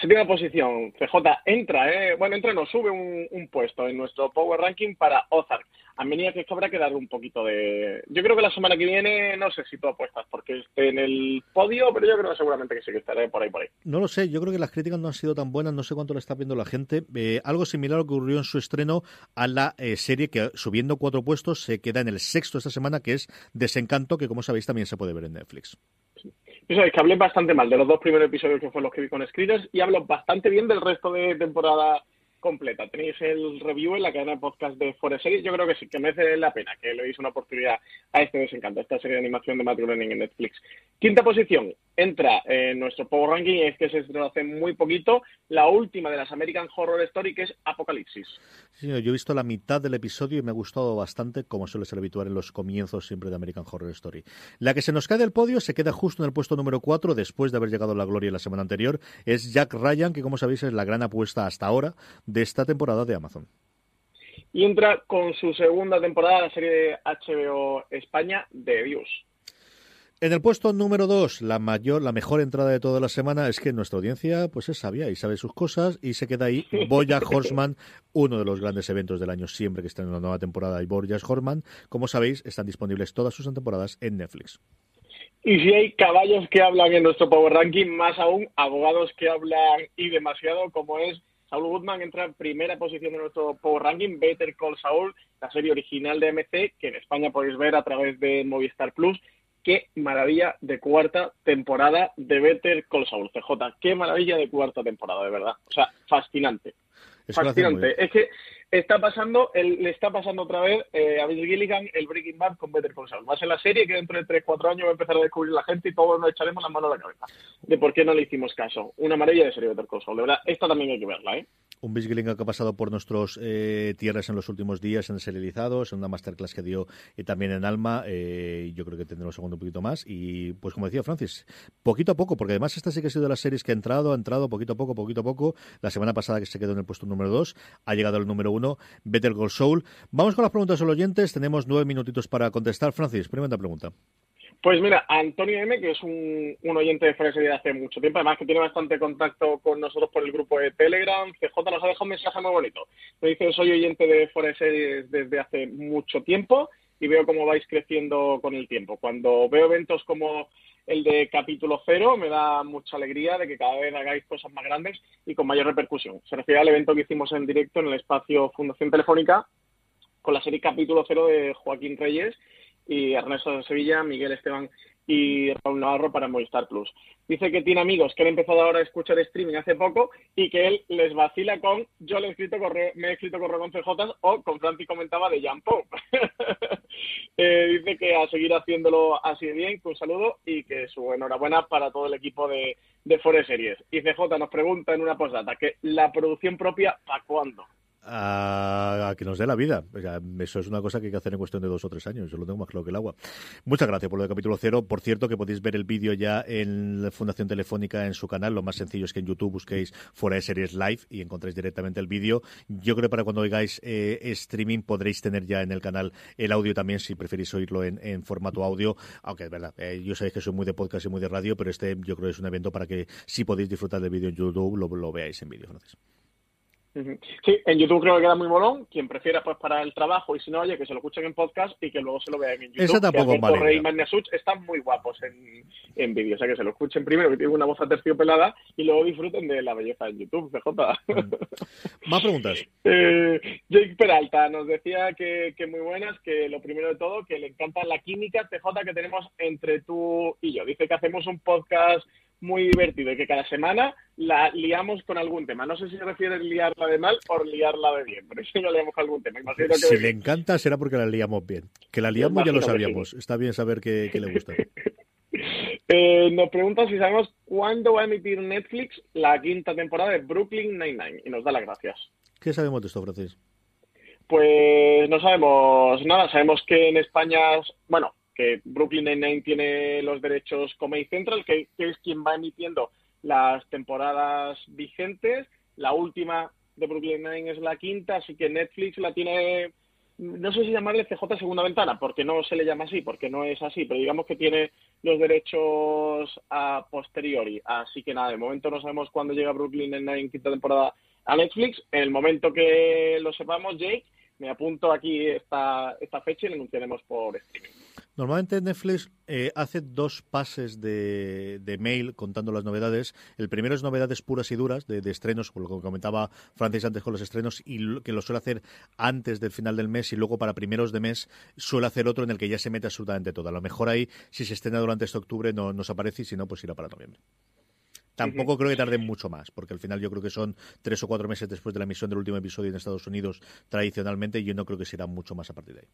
[SPEAKER 2] Séptima posición, CJ entra, ¿eh? bueno, entra, nos sube un, puesto en nuestro Power Ranking para Ozark. A medida que habrá que un poquito de... Yo creo que la semana que viene, no sé si tú apuestas porque esté en el podio, pero yo creo que seguramente que sí que estaré por ahí, por ahí.
[SPEAKER 1] No lo sé, yo creo que las críticas no han sido tan buenas, no sé cuánto le está viendo la gente. Eh, algo similar ocurrió en su estreno a la eh, serie que, subiendo cuatro puestos, se queda en el sexto esta semana, que es Desencanto, que como sabéis también se puede ver en Netflix.
[SPEAKER 2] Sabéis que hablé bastante mal de los dos primeros episodios que fueron los que vi con Screeners y hablo bastante bien del resto de temporada completa. Tenéis el review en la cadena de podcast de Forest Series. Yo creo que sí, que merece la pena que le deis una oportunidad a este desencanto, a esta serie de animación de Matt Groening en Netflix. Quinta posición, entra en nuestro Power Ranking es que se estrenó hace muy poquito la última de las American Horror Story, que es Apocalipsis.
[SPEAKER 1] Sí, yo he visto la mitad del episodio y me ha gustado bastante, como suele ser habitual en los comienzos siempre de American Horror Story. La que se nos cae del podio se queda justo en el puesto número 4, después de haber llegado a la gloria la semana anterior, es Jack Ryan, que como sabéis es la gran apuesta hasta ahora de esta temporada de Amazon.
[SPEAKER 2] Y entra con su segunda temporada la serie de HBO España, The Views.
[SPEAKER 1] En el puesto número 2, la mayor, la mejor entrada de toda la semana es que nuestra audiencia pues es sabia y sabe sus cosas y se queda ahí Bojack Horseman, uno de los grandes eventos del año siempre que está en una nueva temporada y Bojack Horseman, como sabéis, están disponibles todas sus temporadas en Netflix.
[SPEAKER 2] Y si hay caballos que hablan en nuestro Power Ranking, más aún abogados que hablan y demasiado, como es Saul Goodman, entra en primera posición de nuestro Power Ranking, Better Call Saul, la serie original de MC, que en España podéis ver a través de Movistar Plus. Qué maravilla de cuarta temporada de Better Call Saul, CJ. Qué maravilla de cuarta temporada, de verdad. O sea, fascinante.
[SPEAKER 1] Es
[SPEAKER 2] fascinante. Es que está pasando, el- le está pasando otra vez eh, a Vince Gilligan el Breaking Bad con Better Call Saul. Va a ser la serie que dentro de 3-4 años va a empezar a descubrir la gente y todos nos echaremos las manos a la cabeza de por qué no le hicimos caso. Una maravilla de serie Better Call Saul. De verdad, esta también hay que verla, ¿eh?
[SPEAKER 1] Un Vince Gilligan que ha pasado por nuestros eh, tierras en los últimos días en serializados, en una masterclass que dio eh, también en Alma. eh, yo creo que tendremos segundo un poquito más. Y pues como decía Francis, poquito a poco, porque además esta sí que ha sido de las series que ha entrado, ha entrado poquito a poco, poquito a poco. La semana pasada que se quedó en el puesto número 2, ha llegado al número 1, Better Call Soul. Vamos con las preguntas a los oyentes. Tenemos nueve minutitos para contestar. Francis, primera pregunta.
[SPEAKER 2] Pues mira, Antonio M, que es un, oyente de Fuera de hace mucho tiempo, además que tiene bastante contacto con nosotros por el grupo de Telegram, CJ nos ha dejado un mensaje muy bonito. Me dice, soy oyente de Series desde hace mucho tiempo y veo cómo vais creciendo con el tiempo. Cuando veo eventos como el de capítulo cero, me da mucha alegría de que cada vez hagáis cosas más grandes y con mayor repercusión. Se refiere al evento que hicimos en directo en el espacio Fundación Telefónica con la serie capítulo cero de Joaquín Reyes y Ernesto de Sevilla, Miguel Esteban y Raúl Navarro para Movistar Plus. Dice que tiene amigos que han empezado ahora a escuchar streaming hace poco y que él les vacila con yo le he escrito correo, me he escrito correo con CJ o con Francis comentaba de Jan Poe. Eh, dice que a seguir haciéndolo así de bien, que un saludo y que su enhorabuena para todo el equipo de, de Forest Series. Y CJ nos pregunta en una postdata que la producción propia, ¿para cuándo?
[SPEAKER 1] A, que nos dé la vida. eso es una cosa que hay que hacer en cuestión de dos o tres años. Yo lo tengo más claro que el agua. Muchas gracias por lo de capítulo cero. Por cierto, que podéis ver el vídeo ya en la Fundación Telefónica en su canal. Lo más sencillo es que en YouTube busquéis fuera de series live y encontréis directamente el vídeo. Yo creo que para cuando oigáis eh, streaming podréis tener ya en el canal el audio también, si preferís oírlo en, formato audio. Aunque es verdad, eh, yo sabéis que soy muy de podcast y muy de radio, pero este yo creo que es un evento para que si podéis disfrutar del vídeo en YouTube, lo, lo veáis en vídeo. Gracias.
[SPEAKER 2] Sí, en YouTube creo que queda muy molón. Quien prefiera, pues para el trabajo y si no, oye, que se lo escuchen en podcast y que luego se lo vean en YouTube.
[SPEAKER 1] Esa tampoco.
[SPEAKER 2] Rey y están muy guapos en, en vídeo. O sea, que se lo escuchen primero, que tienen una voz aterciopelada y luego disfruten de la belleza en YouTube, CJ.
[SPEAKER 1] Mm. Más preguntas.
[SPEAKER 2] eh, Jake Peralta nos decía que, que muy buenas, que lo primero de todo, que le encanta la química, CJ, que tenemos entre tú y yo. Dice que hacemos un podcast muy divertido y que cada semana la liamos con algún tema. No sé si se refiere a liarla de mal o liarla de bien, pero si no liamos con algún tema. Imagino que
[SPEAKER 1] si le encanta será porque la liamos bien. Que la liamos ya lo sabíamos. Está bien saber que, le gusta.
[SPEAKER 2] eh, nos pregunta si sabemos cuándo va a emitir Netflix la quinta temporada de Brooklyn Nine-Nine y nos da las gracias.
[SPEAKER 1] ¿Qué sabemos de esto, Francis?
[SPEAKER 2] Pues no sabemos nada. Sabemos que en España, bueno, que Brooklyn Nine-Nine tiene los derechos Comedy Central, que, es quien va emitiendo las temporadas vigentes. La última de Brooklyn Nine es la quinta, así que Netflix la tiene, no sé si llamarle CJ segunda ventana, porque no se le llama así, porque no es así, pero digamos que tiene los derechos a posteriori. Así que nada, de momento no sabemos cuándo llega Brooklyn Nine-Nine quinta temporada a Netflix. En el momento que lo sepamos, Jake, me apunto aquí esta, esta fecha y la anunciaremos por streaming.
[SPEAKER 1] Normalmente Netflix eh, hace dos pases de, mail contando las novedades. El primero es novedades puras y duras de, estrenos, por lo que comentaba Francis antes con los estrenos, y que lo suele hacer antes del final del mes y luego para primeros de mes suele hacer otro en el que ya se mete absolutamente todo. A lo mejor ahí, si se estrena durante este octubre, no nos aparece y si no, pues irá para noviembre. Tampoco creo que tarde mucho más, porque al final yo creo que son tres o cuatro meses después de la emisión del último episodio en Estados Unidos tradicionalmente y yo no creo que será mucho más a partir de ahí.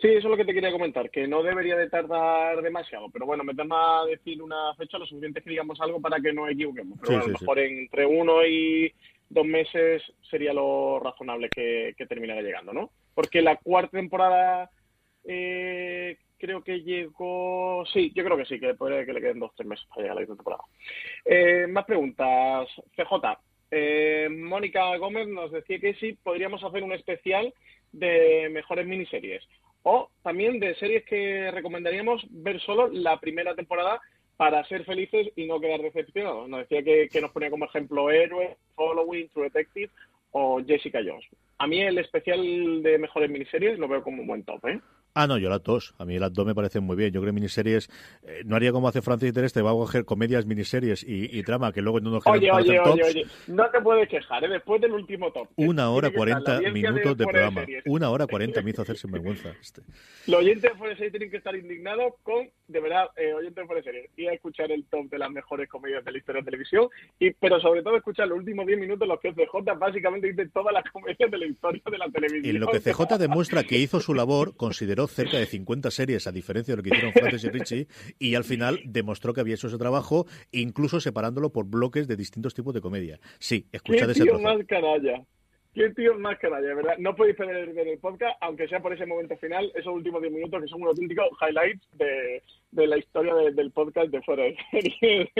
[SPEAKER 2] Sí, eso es lo que te quería comentar, que no debería de tardar demasiado, pero bueno, me tema a decir una fecha lo suficiente que digamos algo para que no equivoquemos. Pero bueno, a lo mejor entre uno y dos meses sería lo razonable que, que terminara llegando, ¿no? Porque la cuarta temporada eh, creo que llegó... Sí, yo creo que sí, que puede que le queden dos o tres meses para llegar a la quinta temporada. Eh, más preguntas. CJ. Eh, Mónica Gómez nos decía que sí, podríamos hacer un especial de mejores miniseries o también de series que recomendaríamos ver solo la primera temporada para ser felices y no quedar decepcionados. Nos decía que, nos ponía como ejemplo Héroe, Following, True Detective o Jessica Jones. A mí el especial de mejores miniseries lo veo como un buen top, ¿eh?
[SPEAKER 1] Ah, no, yo las dos. A mí las dos me parecen muy bien. Yo creo que miniseries, eh, no haría como hace Francis Tereste, va a coger comedias, miniseries y, y trama, que luego no nos
[SPEAKER 2] Oye, oye, oye, oye, no te puedes quejar, ¿eh? después del último top.
[SPEAKER 1] Una hora cuarenta minutos de, programa. Una hora cuarenta me hizo hacer vergüenza. Este.
[SPEAKER 2] Los oyentes de Fuera Series tienen que estar indignados con, de verdad, eh, oyentes de Fuera Series, y a escuchar el top de las mejores comedias de la historia de televisión, y pero sobre todo escuchar los últimos 10 minutos los que CJ básicamente dice todas las comedias de la historia de la televisión.
[SPEAKER 1] Y lo que CJ demuestra que hizo su labor, consideró cerca de 50 series, a diferencia de lo que hicieron Francis y Richie, y al final demostró que había hecho ese trabajo, incluso separándolo por bloques de distintos tipos de comedia. Sí, escuchad ese
[SPEAKER 2] trozo. más canalla. Qué tío más canalla, ¿verdad? No podéis perder el podcast, aunque sea por ese momento final, esos últimos 10 minutos que son un auténtico highlights de, de la historia del podcast de Fuera de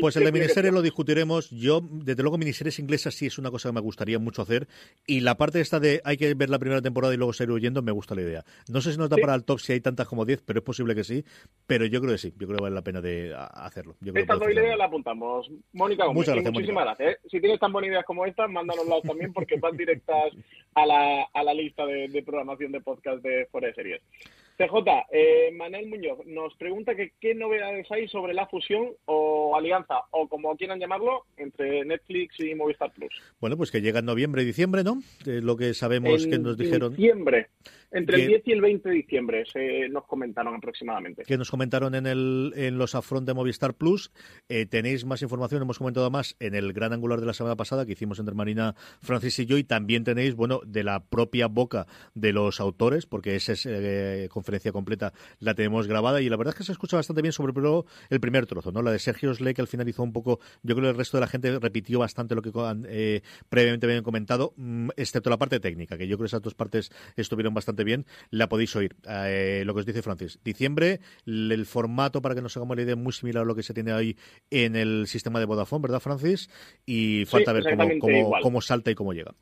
[SPEAKER 1] Pues el de miniseries lo discutiremos. Yo, desde luego, miniseries inglesas sí es una cosa que me gustaría mucho hacer. Y la parte esta de hay que ver la primera temporada y luego seguir huyendo, me gusta la idea. No sé si nos da para el top si hay tantas como 10, pero es posible que sí. Pero yo creo que sí. Yo creo que vale la pena de hacerlo. Yo
[SPEAKER 2] Estas dos ideas las apuntamos. Mónica Muchas gracias, muchísimas gracias. ¿eh? Si tienes tan buenas ideas como estas, mándanoslas también porque van directas a la, a la lista de, programación de podcast de Fuera de Series. CJ, eh, Manel Muñoz nos pregunta que qué novedades hay sobre la fusión o alianza, o como quieran llamarlo, entre Netflix y Movistar Plus.
[SPEAKER 1] Bueno, pues que llega en noviembre y diciembre, ¿no? lo que sabemos que nos dijeron.
[SPEAKER 2] Diciembre. Entre el 10 y el 20 de diciembre se nos comentaron aproximadamente.
[SPEAKER 1] Que nos comentaron en, el, en los afront de Movistar Plus. Eh, tenéis más información, hemos comentado más en el gran angular de la semana pasada que hicimos entre Marina, Francis y yo. Y también tenéis, bueno, de la propia boca de los autores, porque ese es eh, conferencia completa la tenemos grabada y la verdad es que se escucha bastante bien, sobre todo el primer trozo, ¿no? La de Sergio Slay, que al final hizo un poco, yo creo que el resto de la gente repitió bastante lo que eh, previamente habían comentado, mm, excepto la parte técnica, que yo creo que esas dos partes estuvieron bastante bien, la podéis oír. Eh, lo que os dice Francis. Diciembre, el formato, para que nos hagamos la idea, muy similar a lo que se tiene ahí en el sistema de Vodafone, ¿verdad, Francis? Y falta ver cómo, cómo, salta y cómo llega.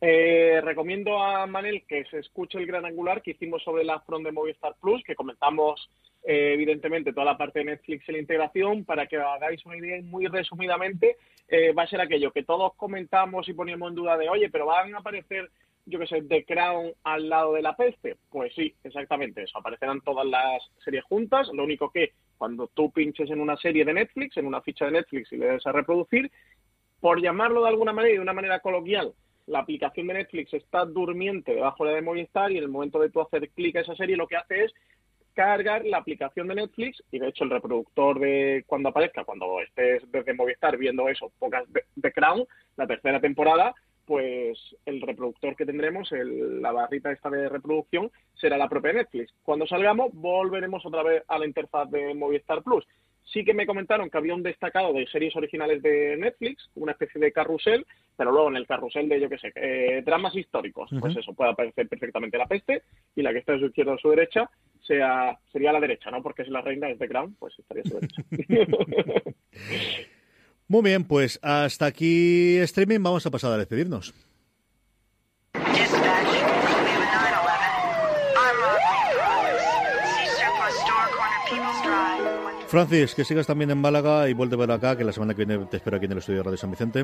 [SPEAKER 2] Eh, recomiendo a Manel que se escuche el gran angular que hicimos sobre la front de Movistar Plus, que comentamos eh, evidentemente toda la parte de Netflix y la integración, para que hagáis una idea muy resumidamente, eh, va a ser aquello que todos comentamos y poníamos en duda de, oye, pero van a aparecer, yo que sé, The Crown al lado de la peste. Pues sí, exactamente eso, aparecerán todas las series juntas, lo único que cuando tú pinches en una serie de Netflix, en una ficha de Netflix y le des a reproducir, por llamarlo de alguna manera y de una manera coloquial, la aplicación de Netflix está durmiente debajo de la de Movistar y en el momento de tú hacer clic a esa serie lo que hace es cargar la aplicación de Netflix y de hecho el reproductor de cuando aparezca, cuando estés desde Movistar viendo eso, pocas de, Crown, la tercera temporada, pues el reproductor que tendremos, la barrita esta de reproducción, será la propia Netflix. Cuando salgamos, volveremos otra vez a la interfaz de Movistar Plus. Sí que me comentaron que había un destacado de series originales de Netflix, una especie de carrusel, pero luego en el carrusel de, yo qué sé, eh, dramas históricos, pues eso puede aparecer perfectamente la peste y la que está a su izquierda o su derecha sea sería la derecha, ¿no? Porque si la reina es de Crown, pues estaría a su derecha.
[SPEAKER 1] Muy bien, pues hasta aquí streaming, vamos a pasar a despedirnos. Francis, que sigas también en Málaga y vuelve ver acá, que la semana que viene te espero aquí en el estudio de Radio San Vicente.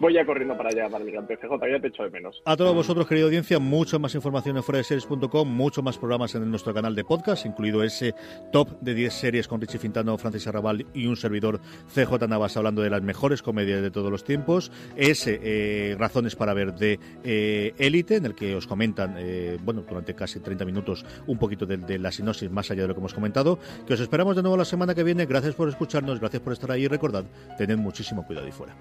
[SPEAKER 2] Voy ya corriendo para allá, para mi PCJ, ya te echo de menos.
[SPEAKER 1] A todos vosotros, querida audiencia, mucho más información en fueradeseries.com, mucho más programas en nuestro canal de podcast, incluido ese top de 10 series con Richie Fintano, Francis Arrabal y un servidor CJ Navas hablando de las mejores comedias de todos los tiempos, ese eh, Razones para ver de Élite, eh, en el que os comentan, eh, bueno, durante casi 30 minutos, un poquito de, de, la sinopsis más allá de lo que hemos comentado, que os esperamos de nuevo la semana que viene, gracias por escucharnos, gracias por estar ahí y recordad, tened muchísimo cuidado y fuera.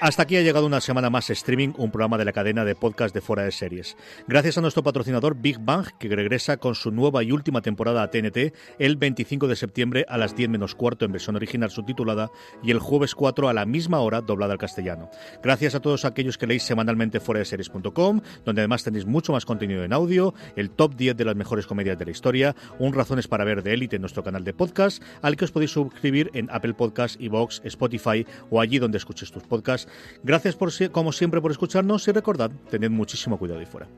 [SPEAKER 1] Hasta aquí ha llegado una semana más streaming, un programa de la cadena de podcast de Fuera de Series. Gracias a nuestro patrocinador Big Bang, que regresa con su nueva y última temporada a TNT el 25 de septiembre a las 10 menos cuarto en versión original subtitulada y el jueves 4 a la misma hora doblada al castellano. Gracias a todos aquellos que leéis semanalmente fuera de series.com, donde además tenéis mucho más contenido en audio, el top 10 de las mejores comedias de la historia, un razones para ver de élite en nuestro canal de podcast, al que os podéis suscribir en Apple Podcasts, Evox, Spotify o allí donde escuches tus podcasts. Gracias por, como siempre por escucharnos y recordad, tened muchísimo cuidado ahí fuera.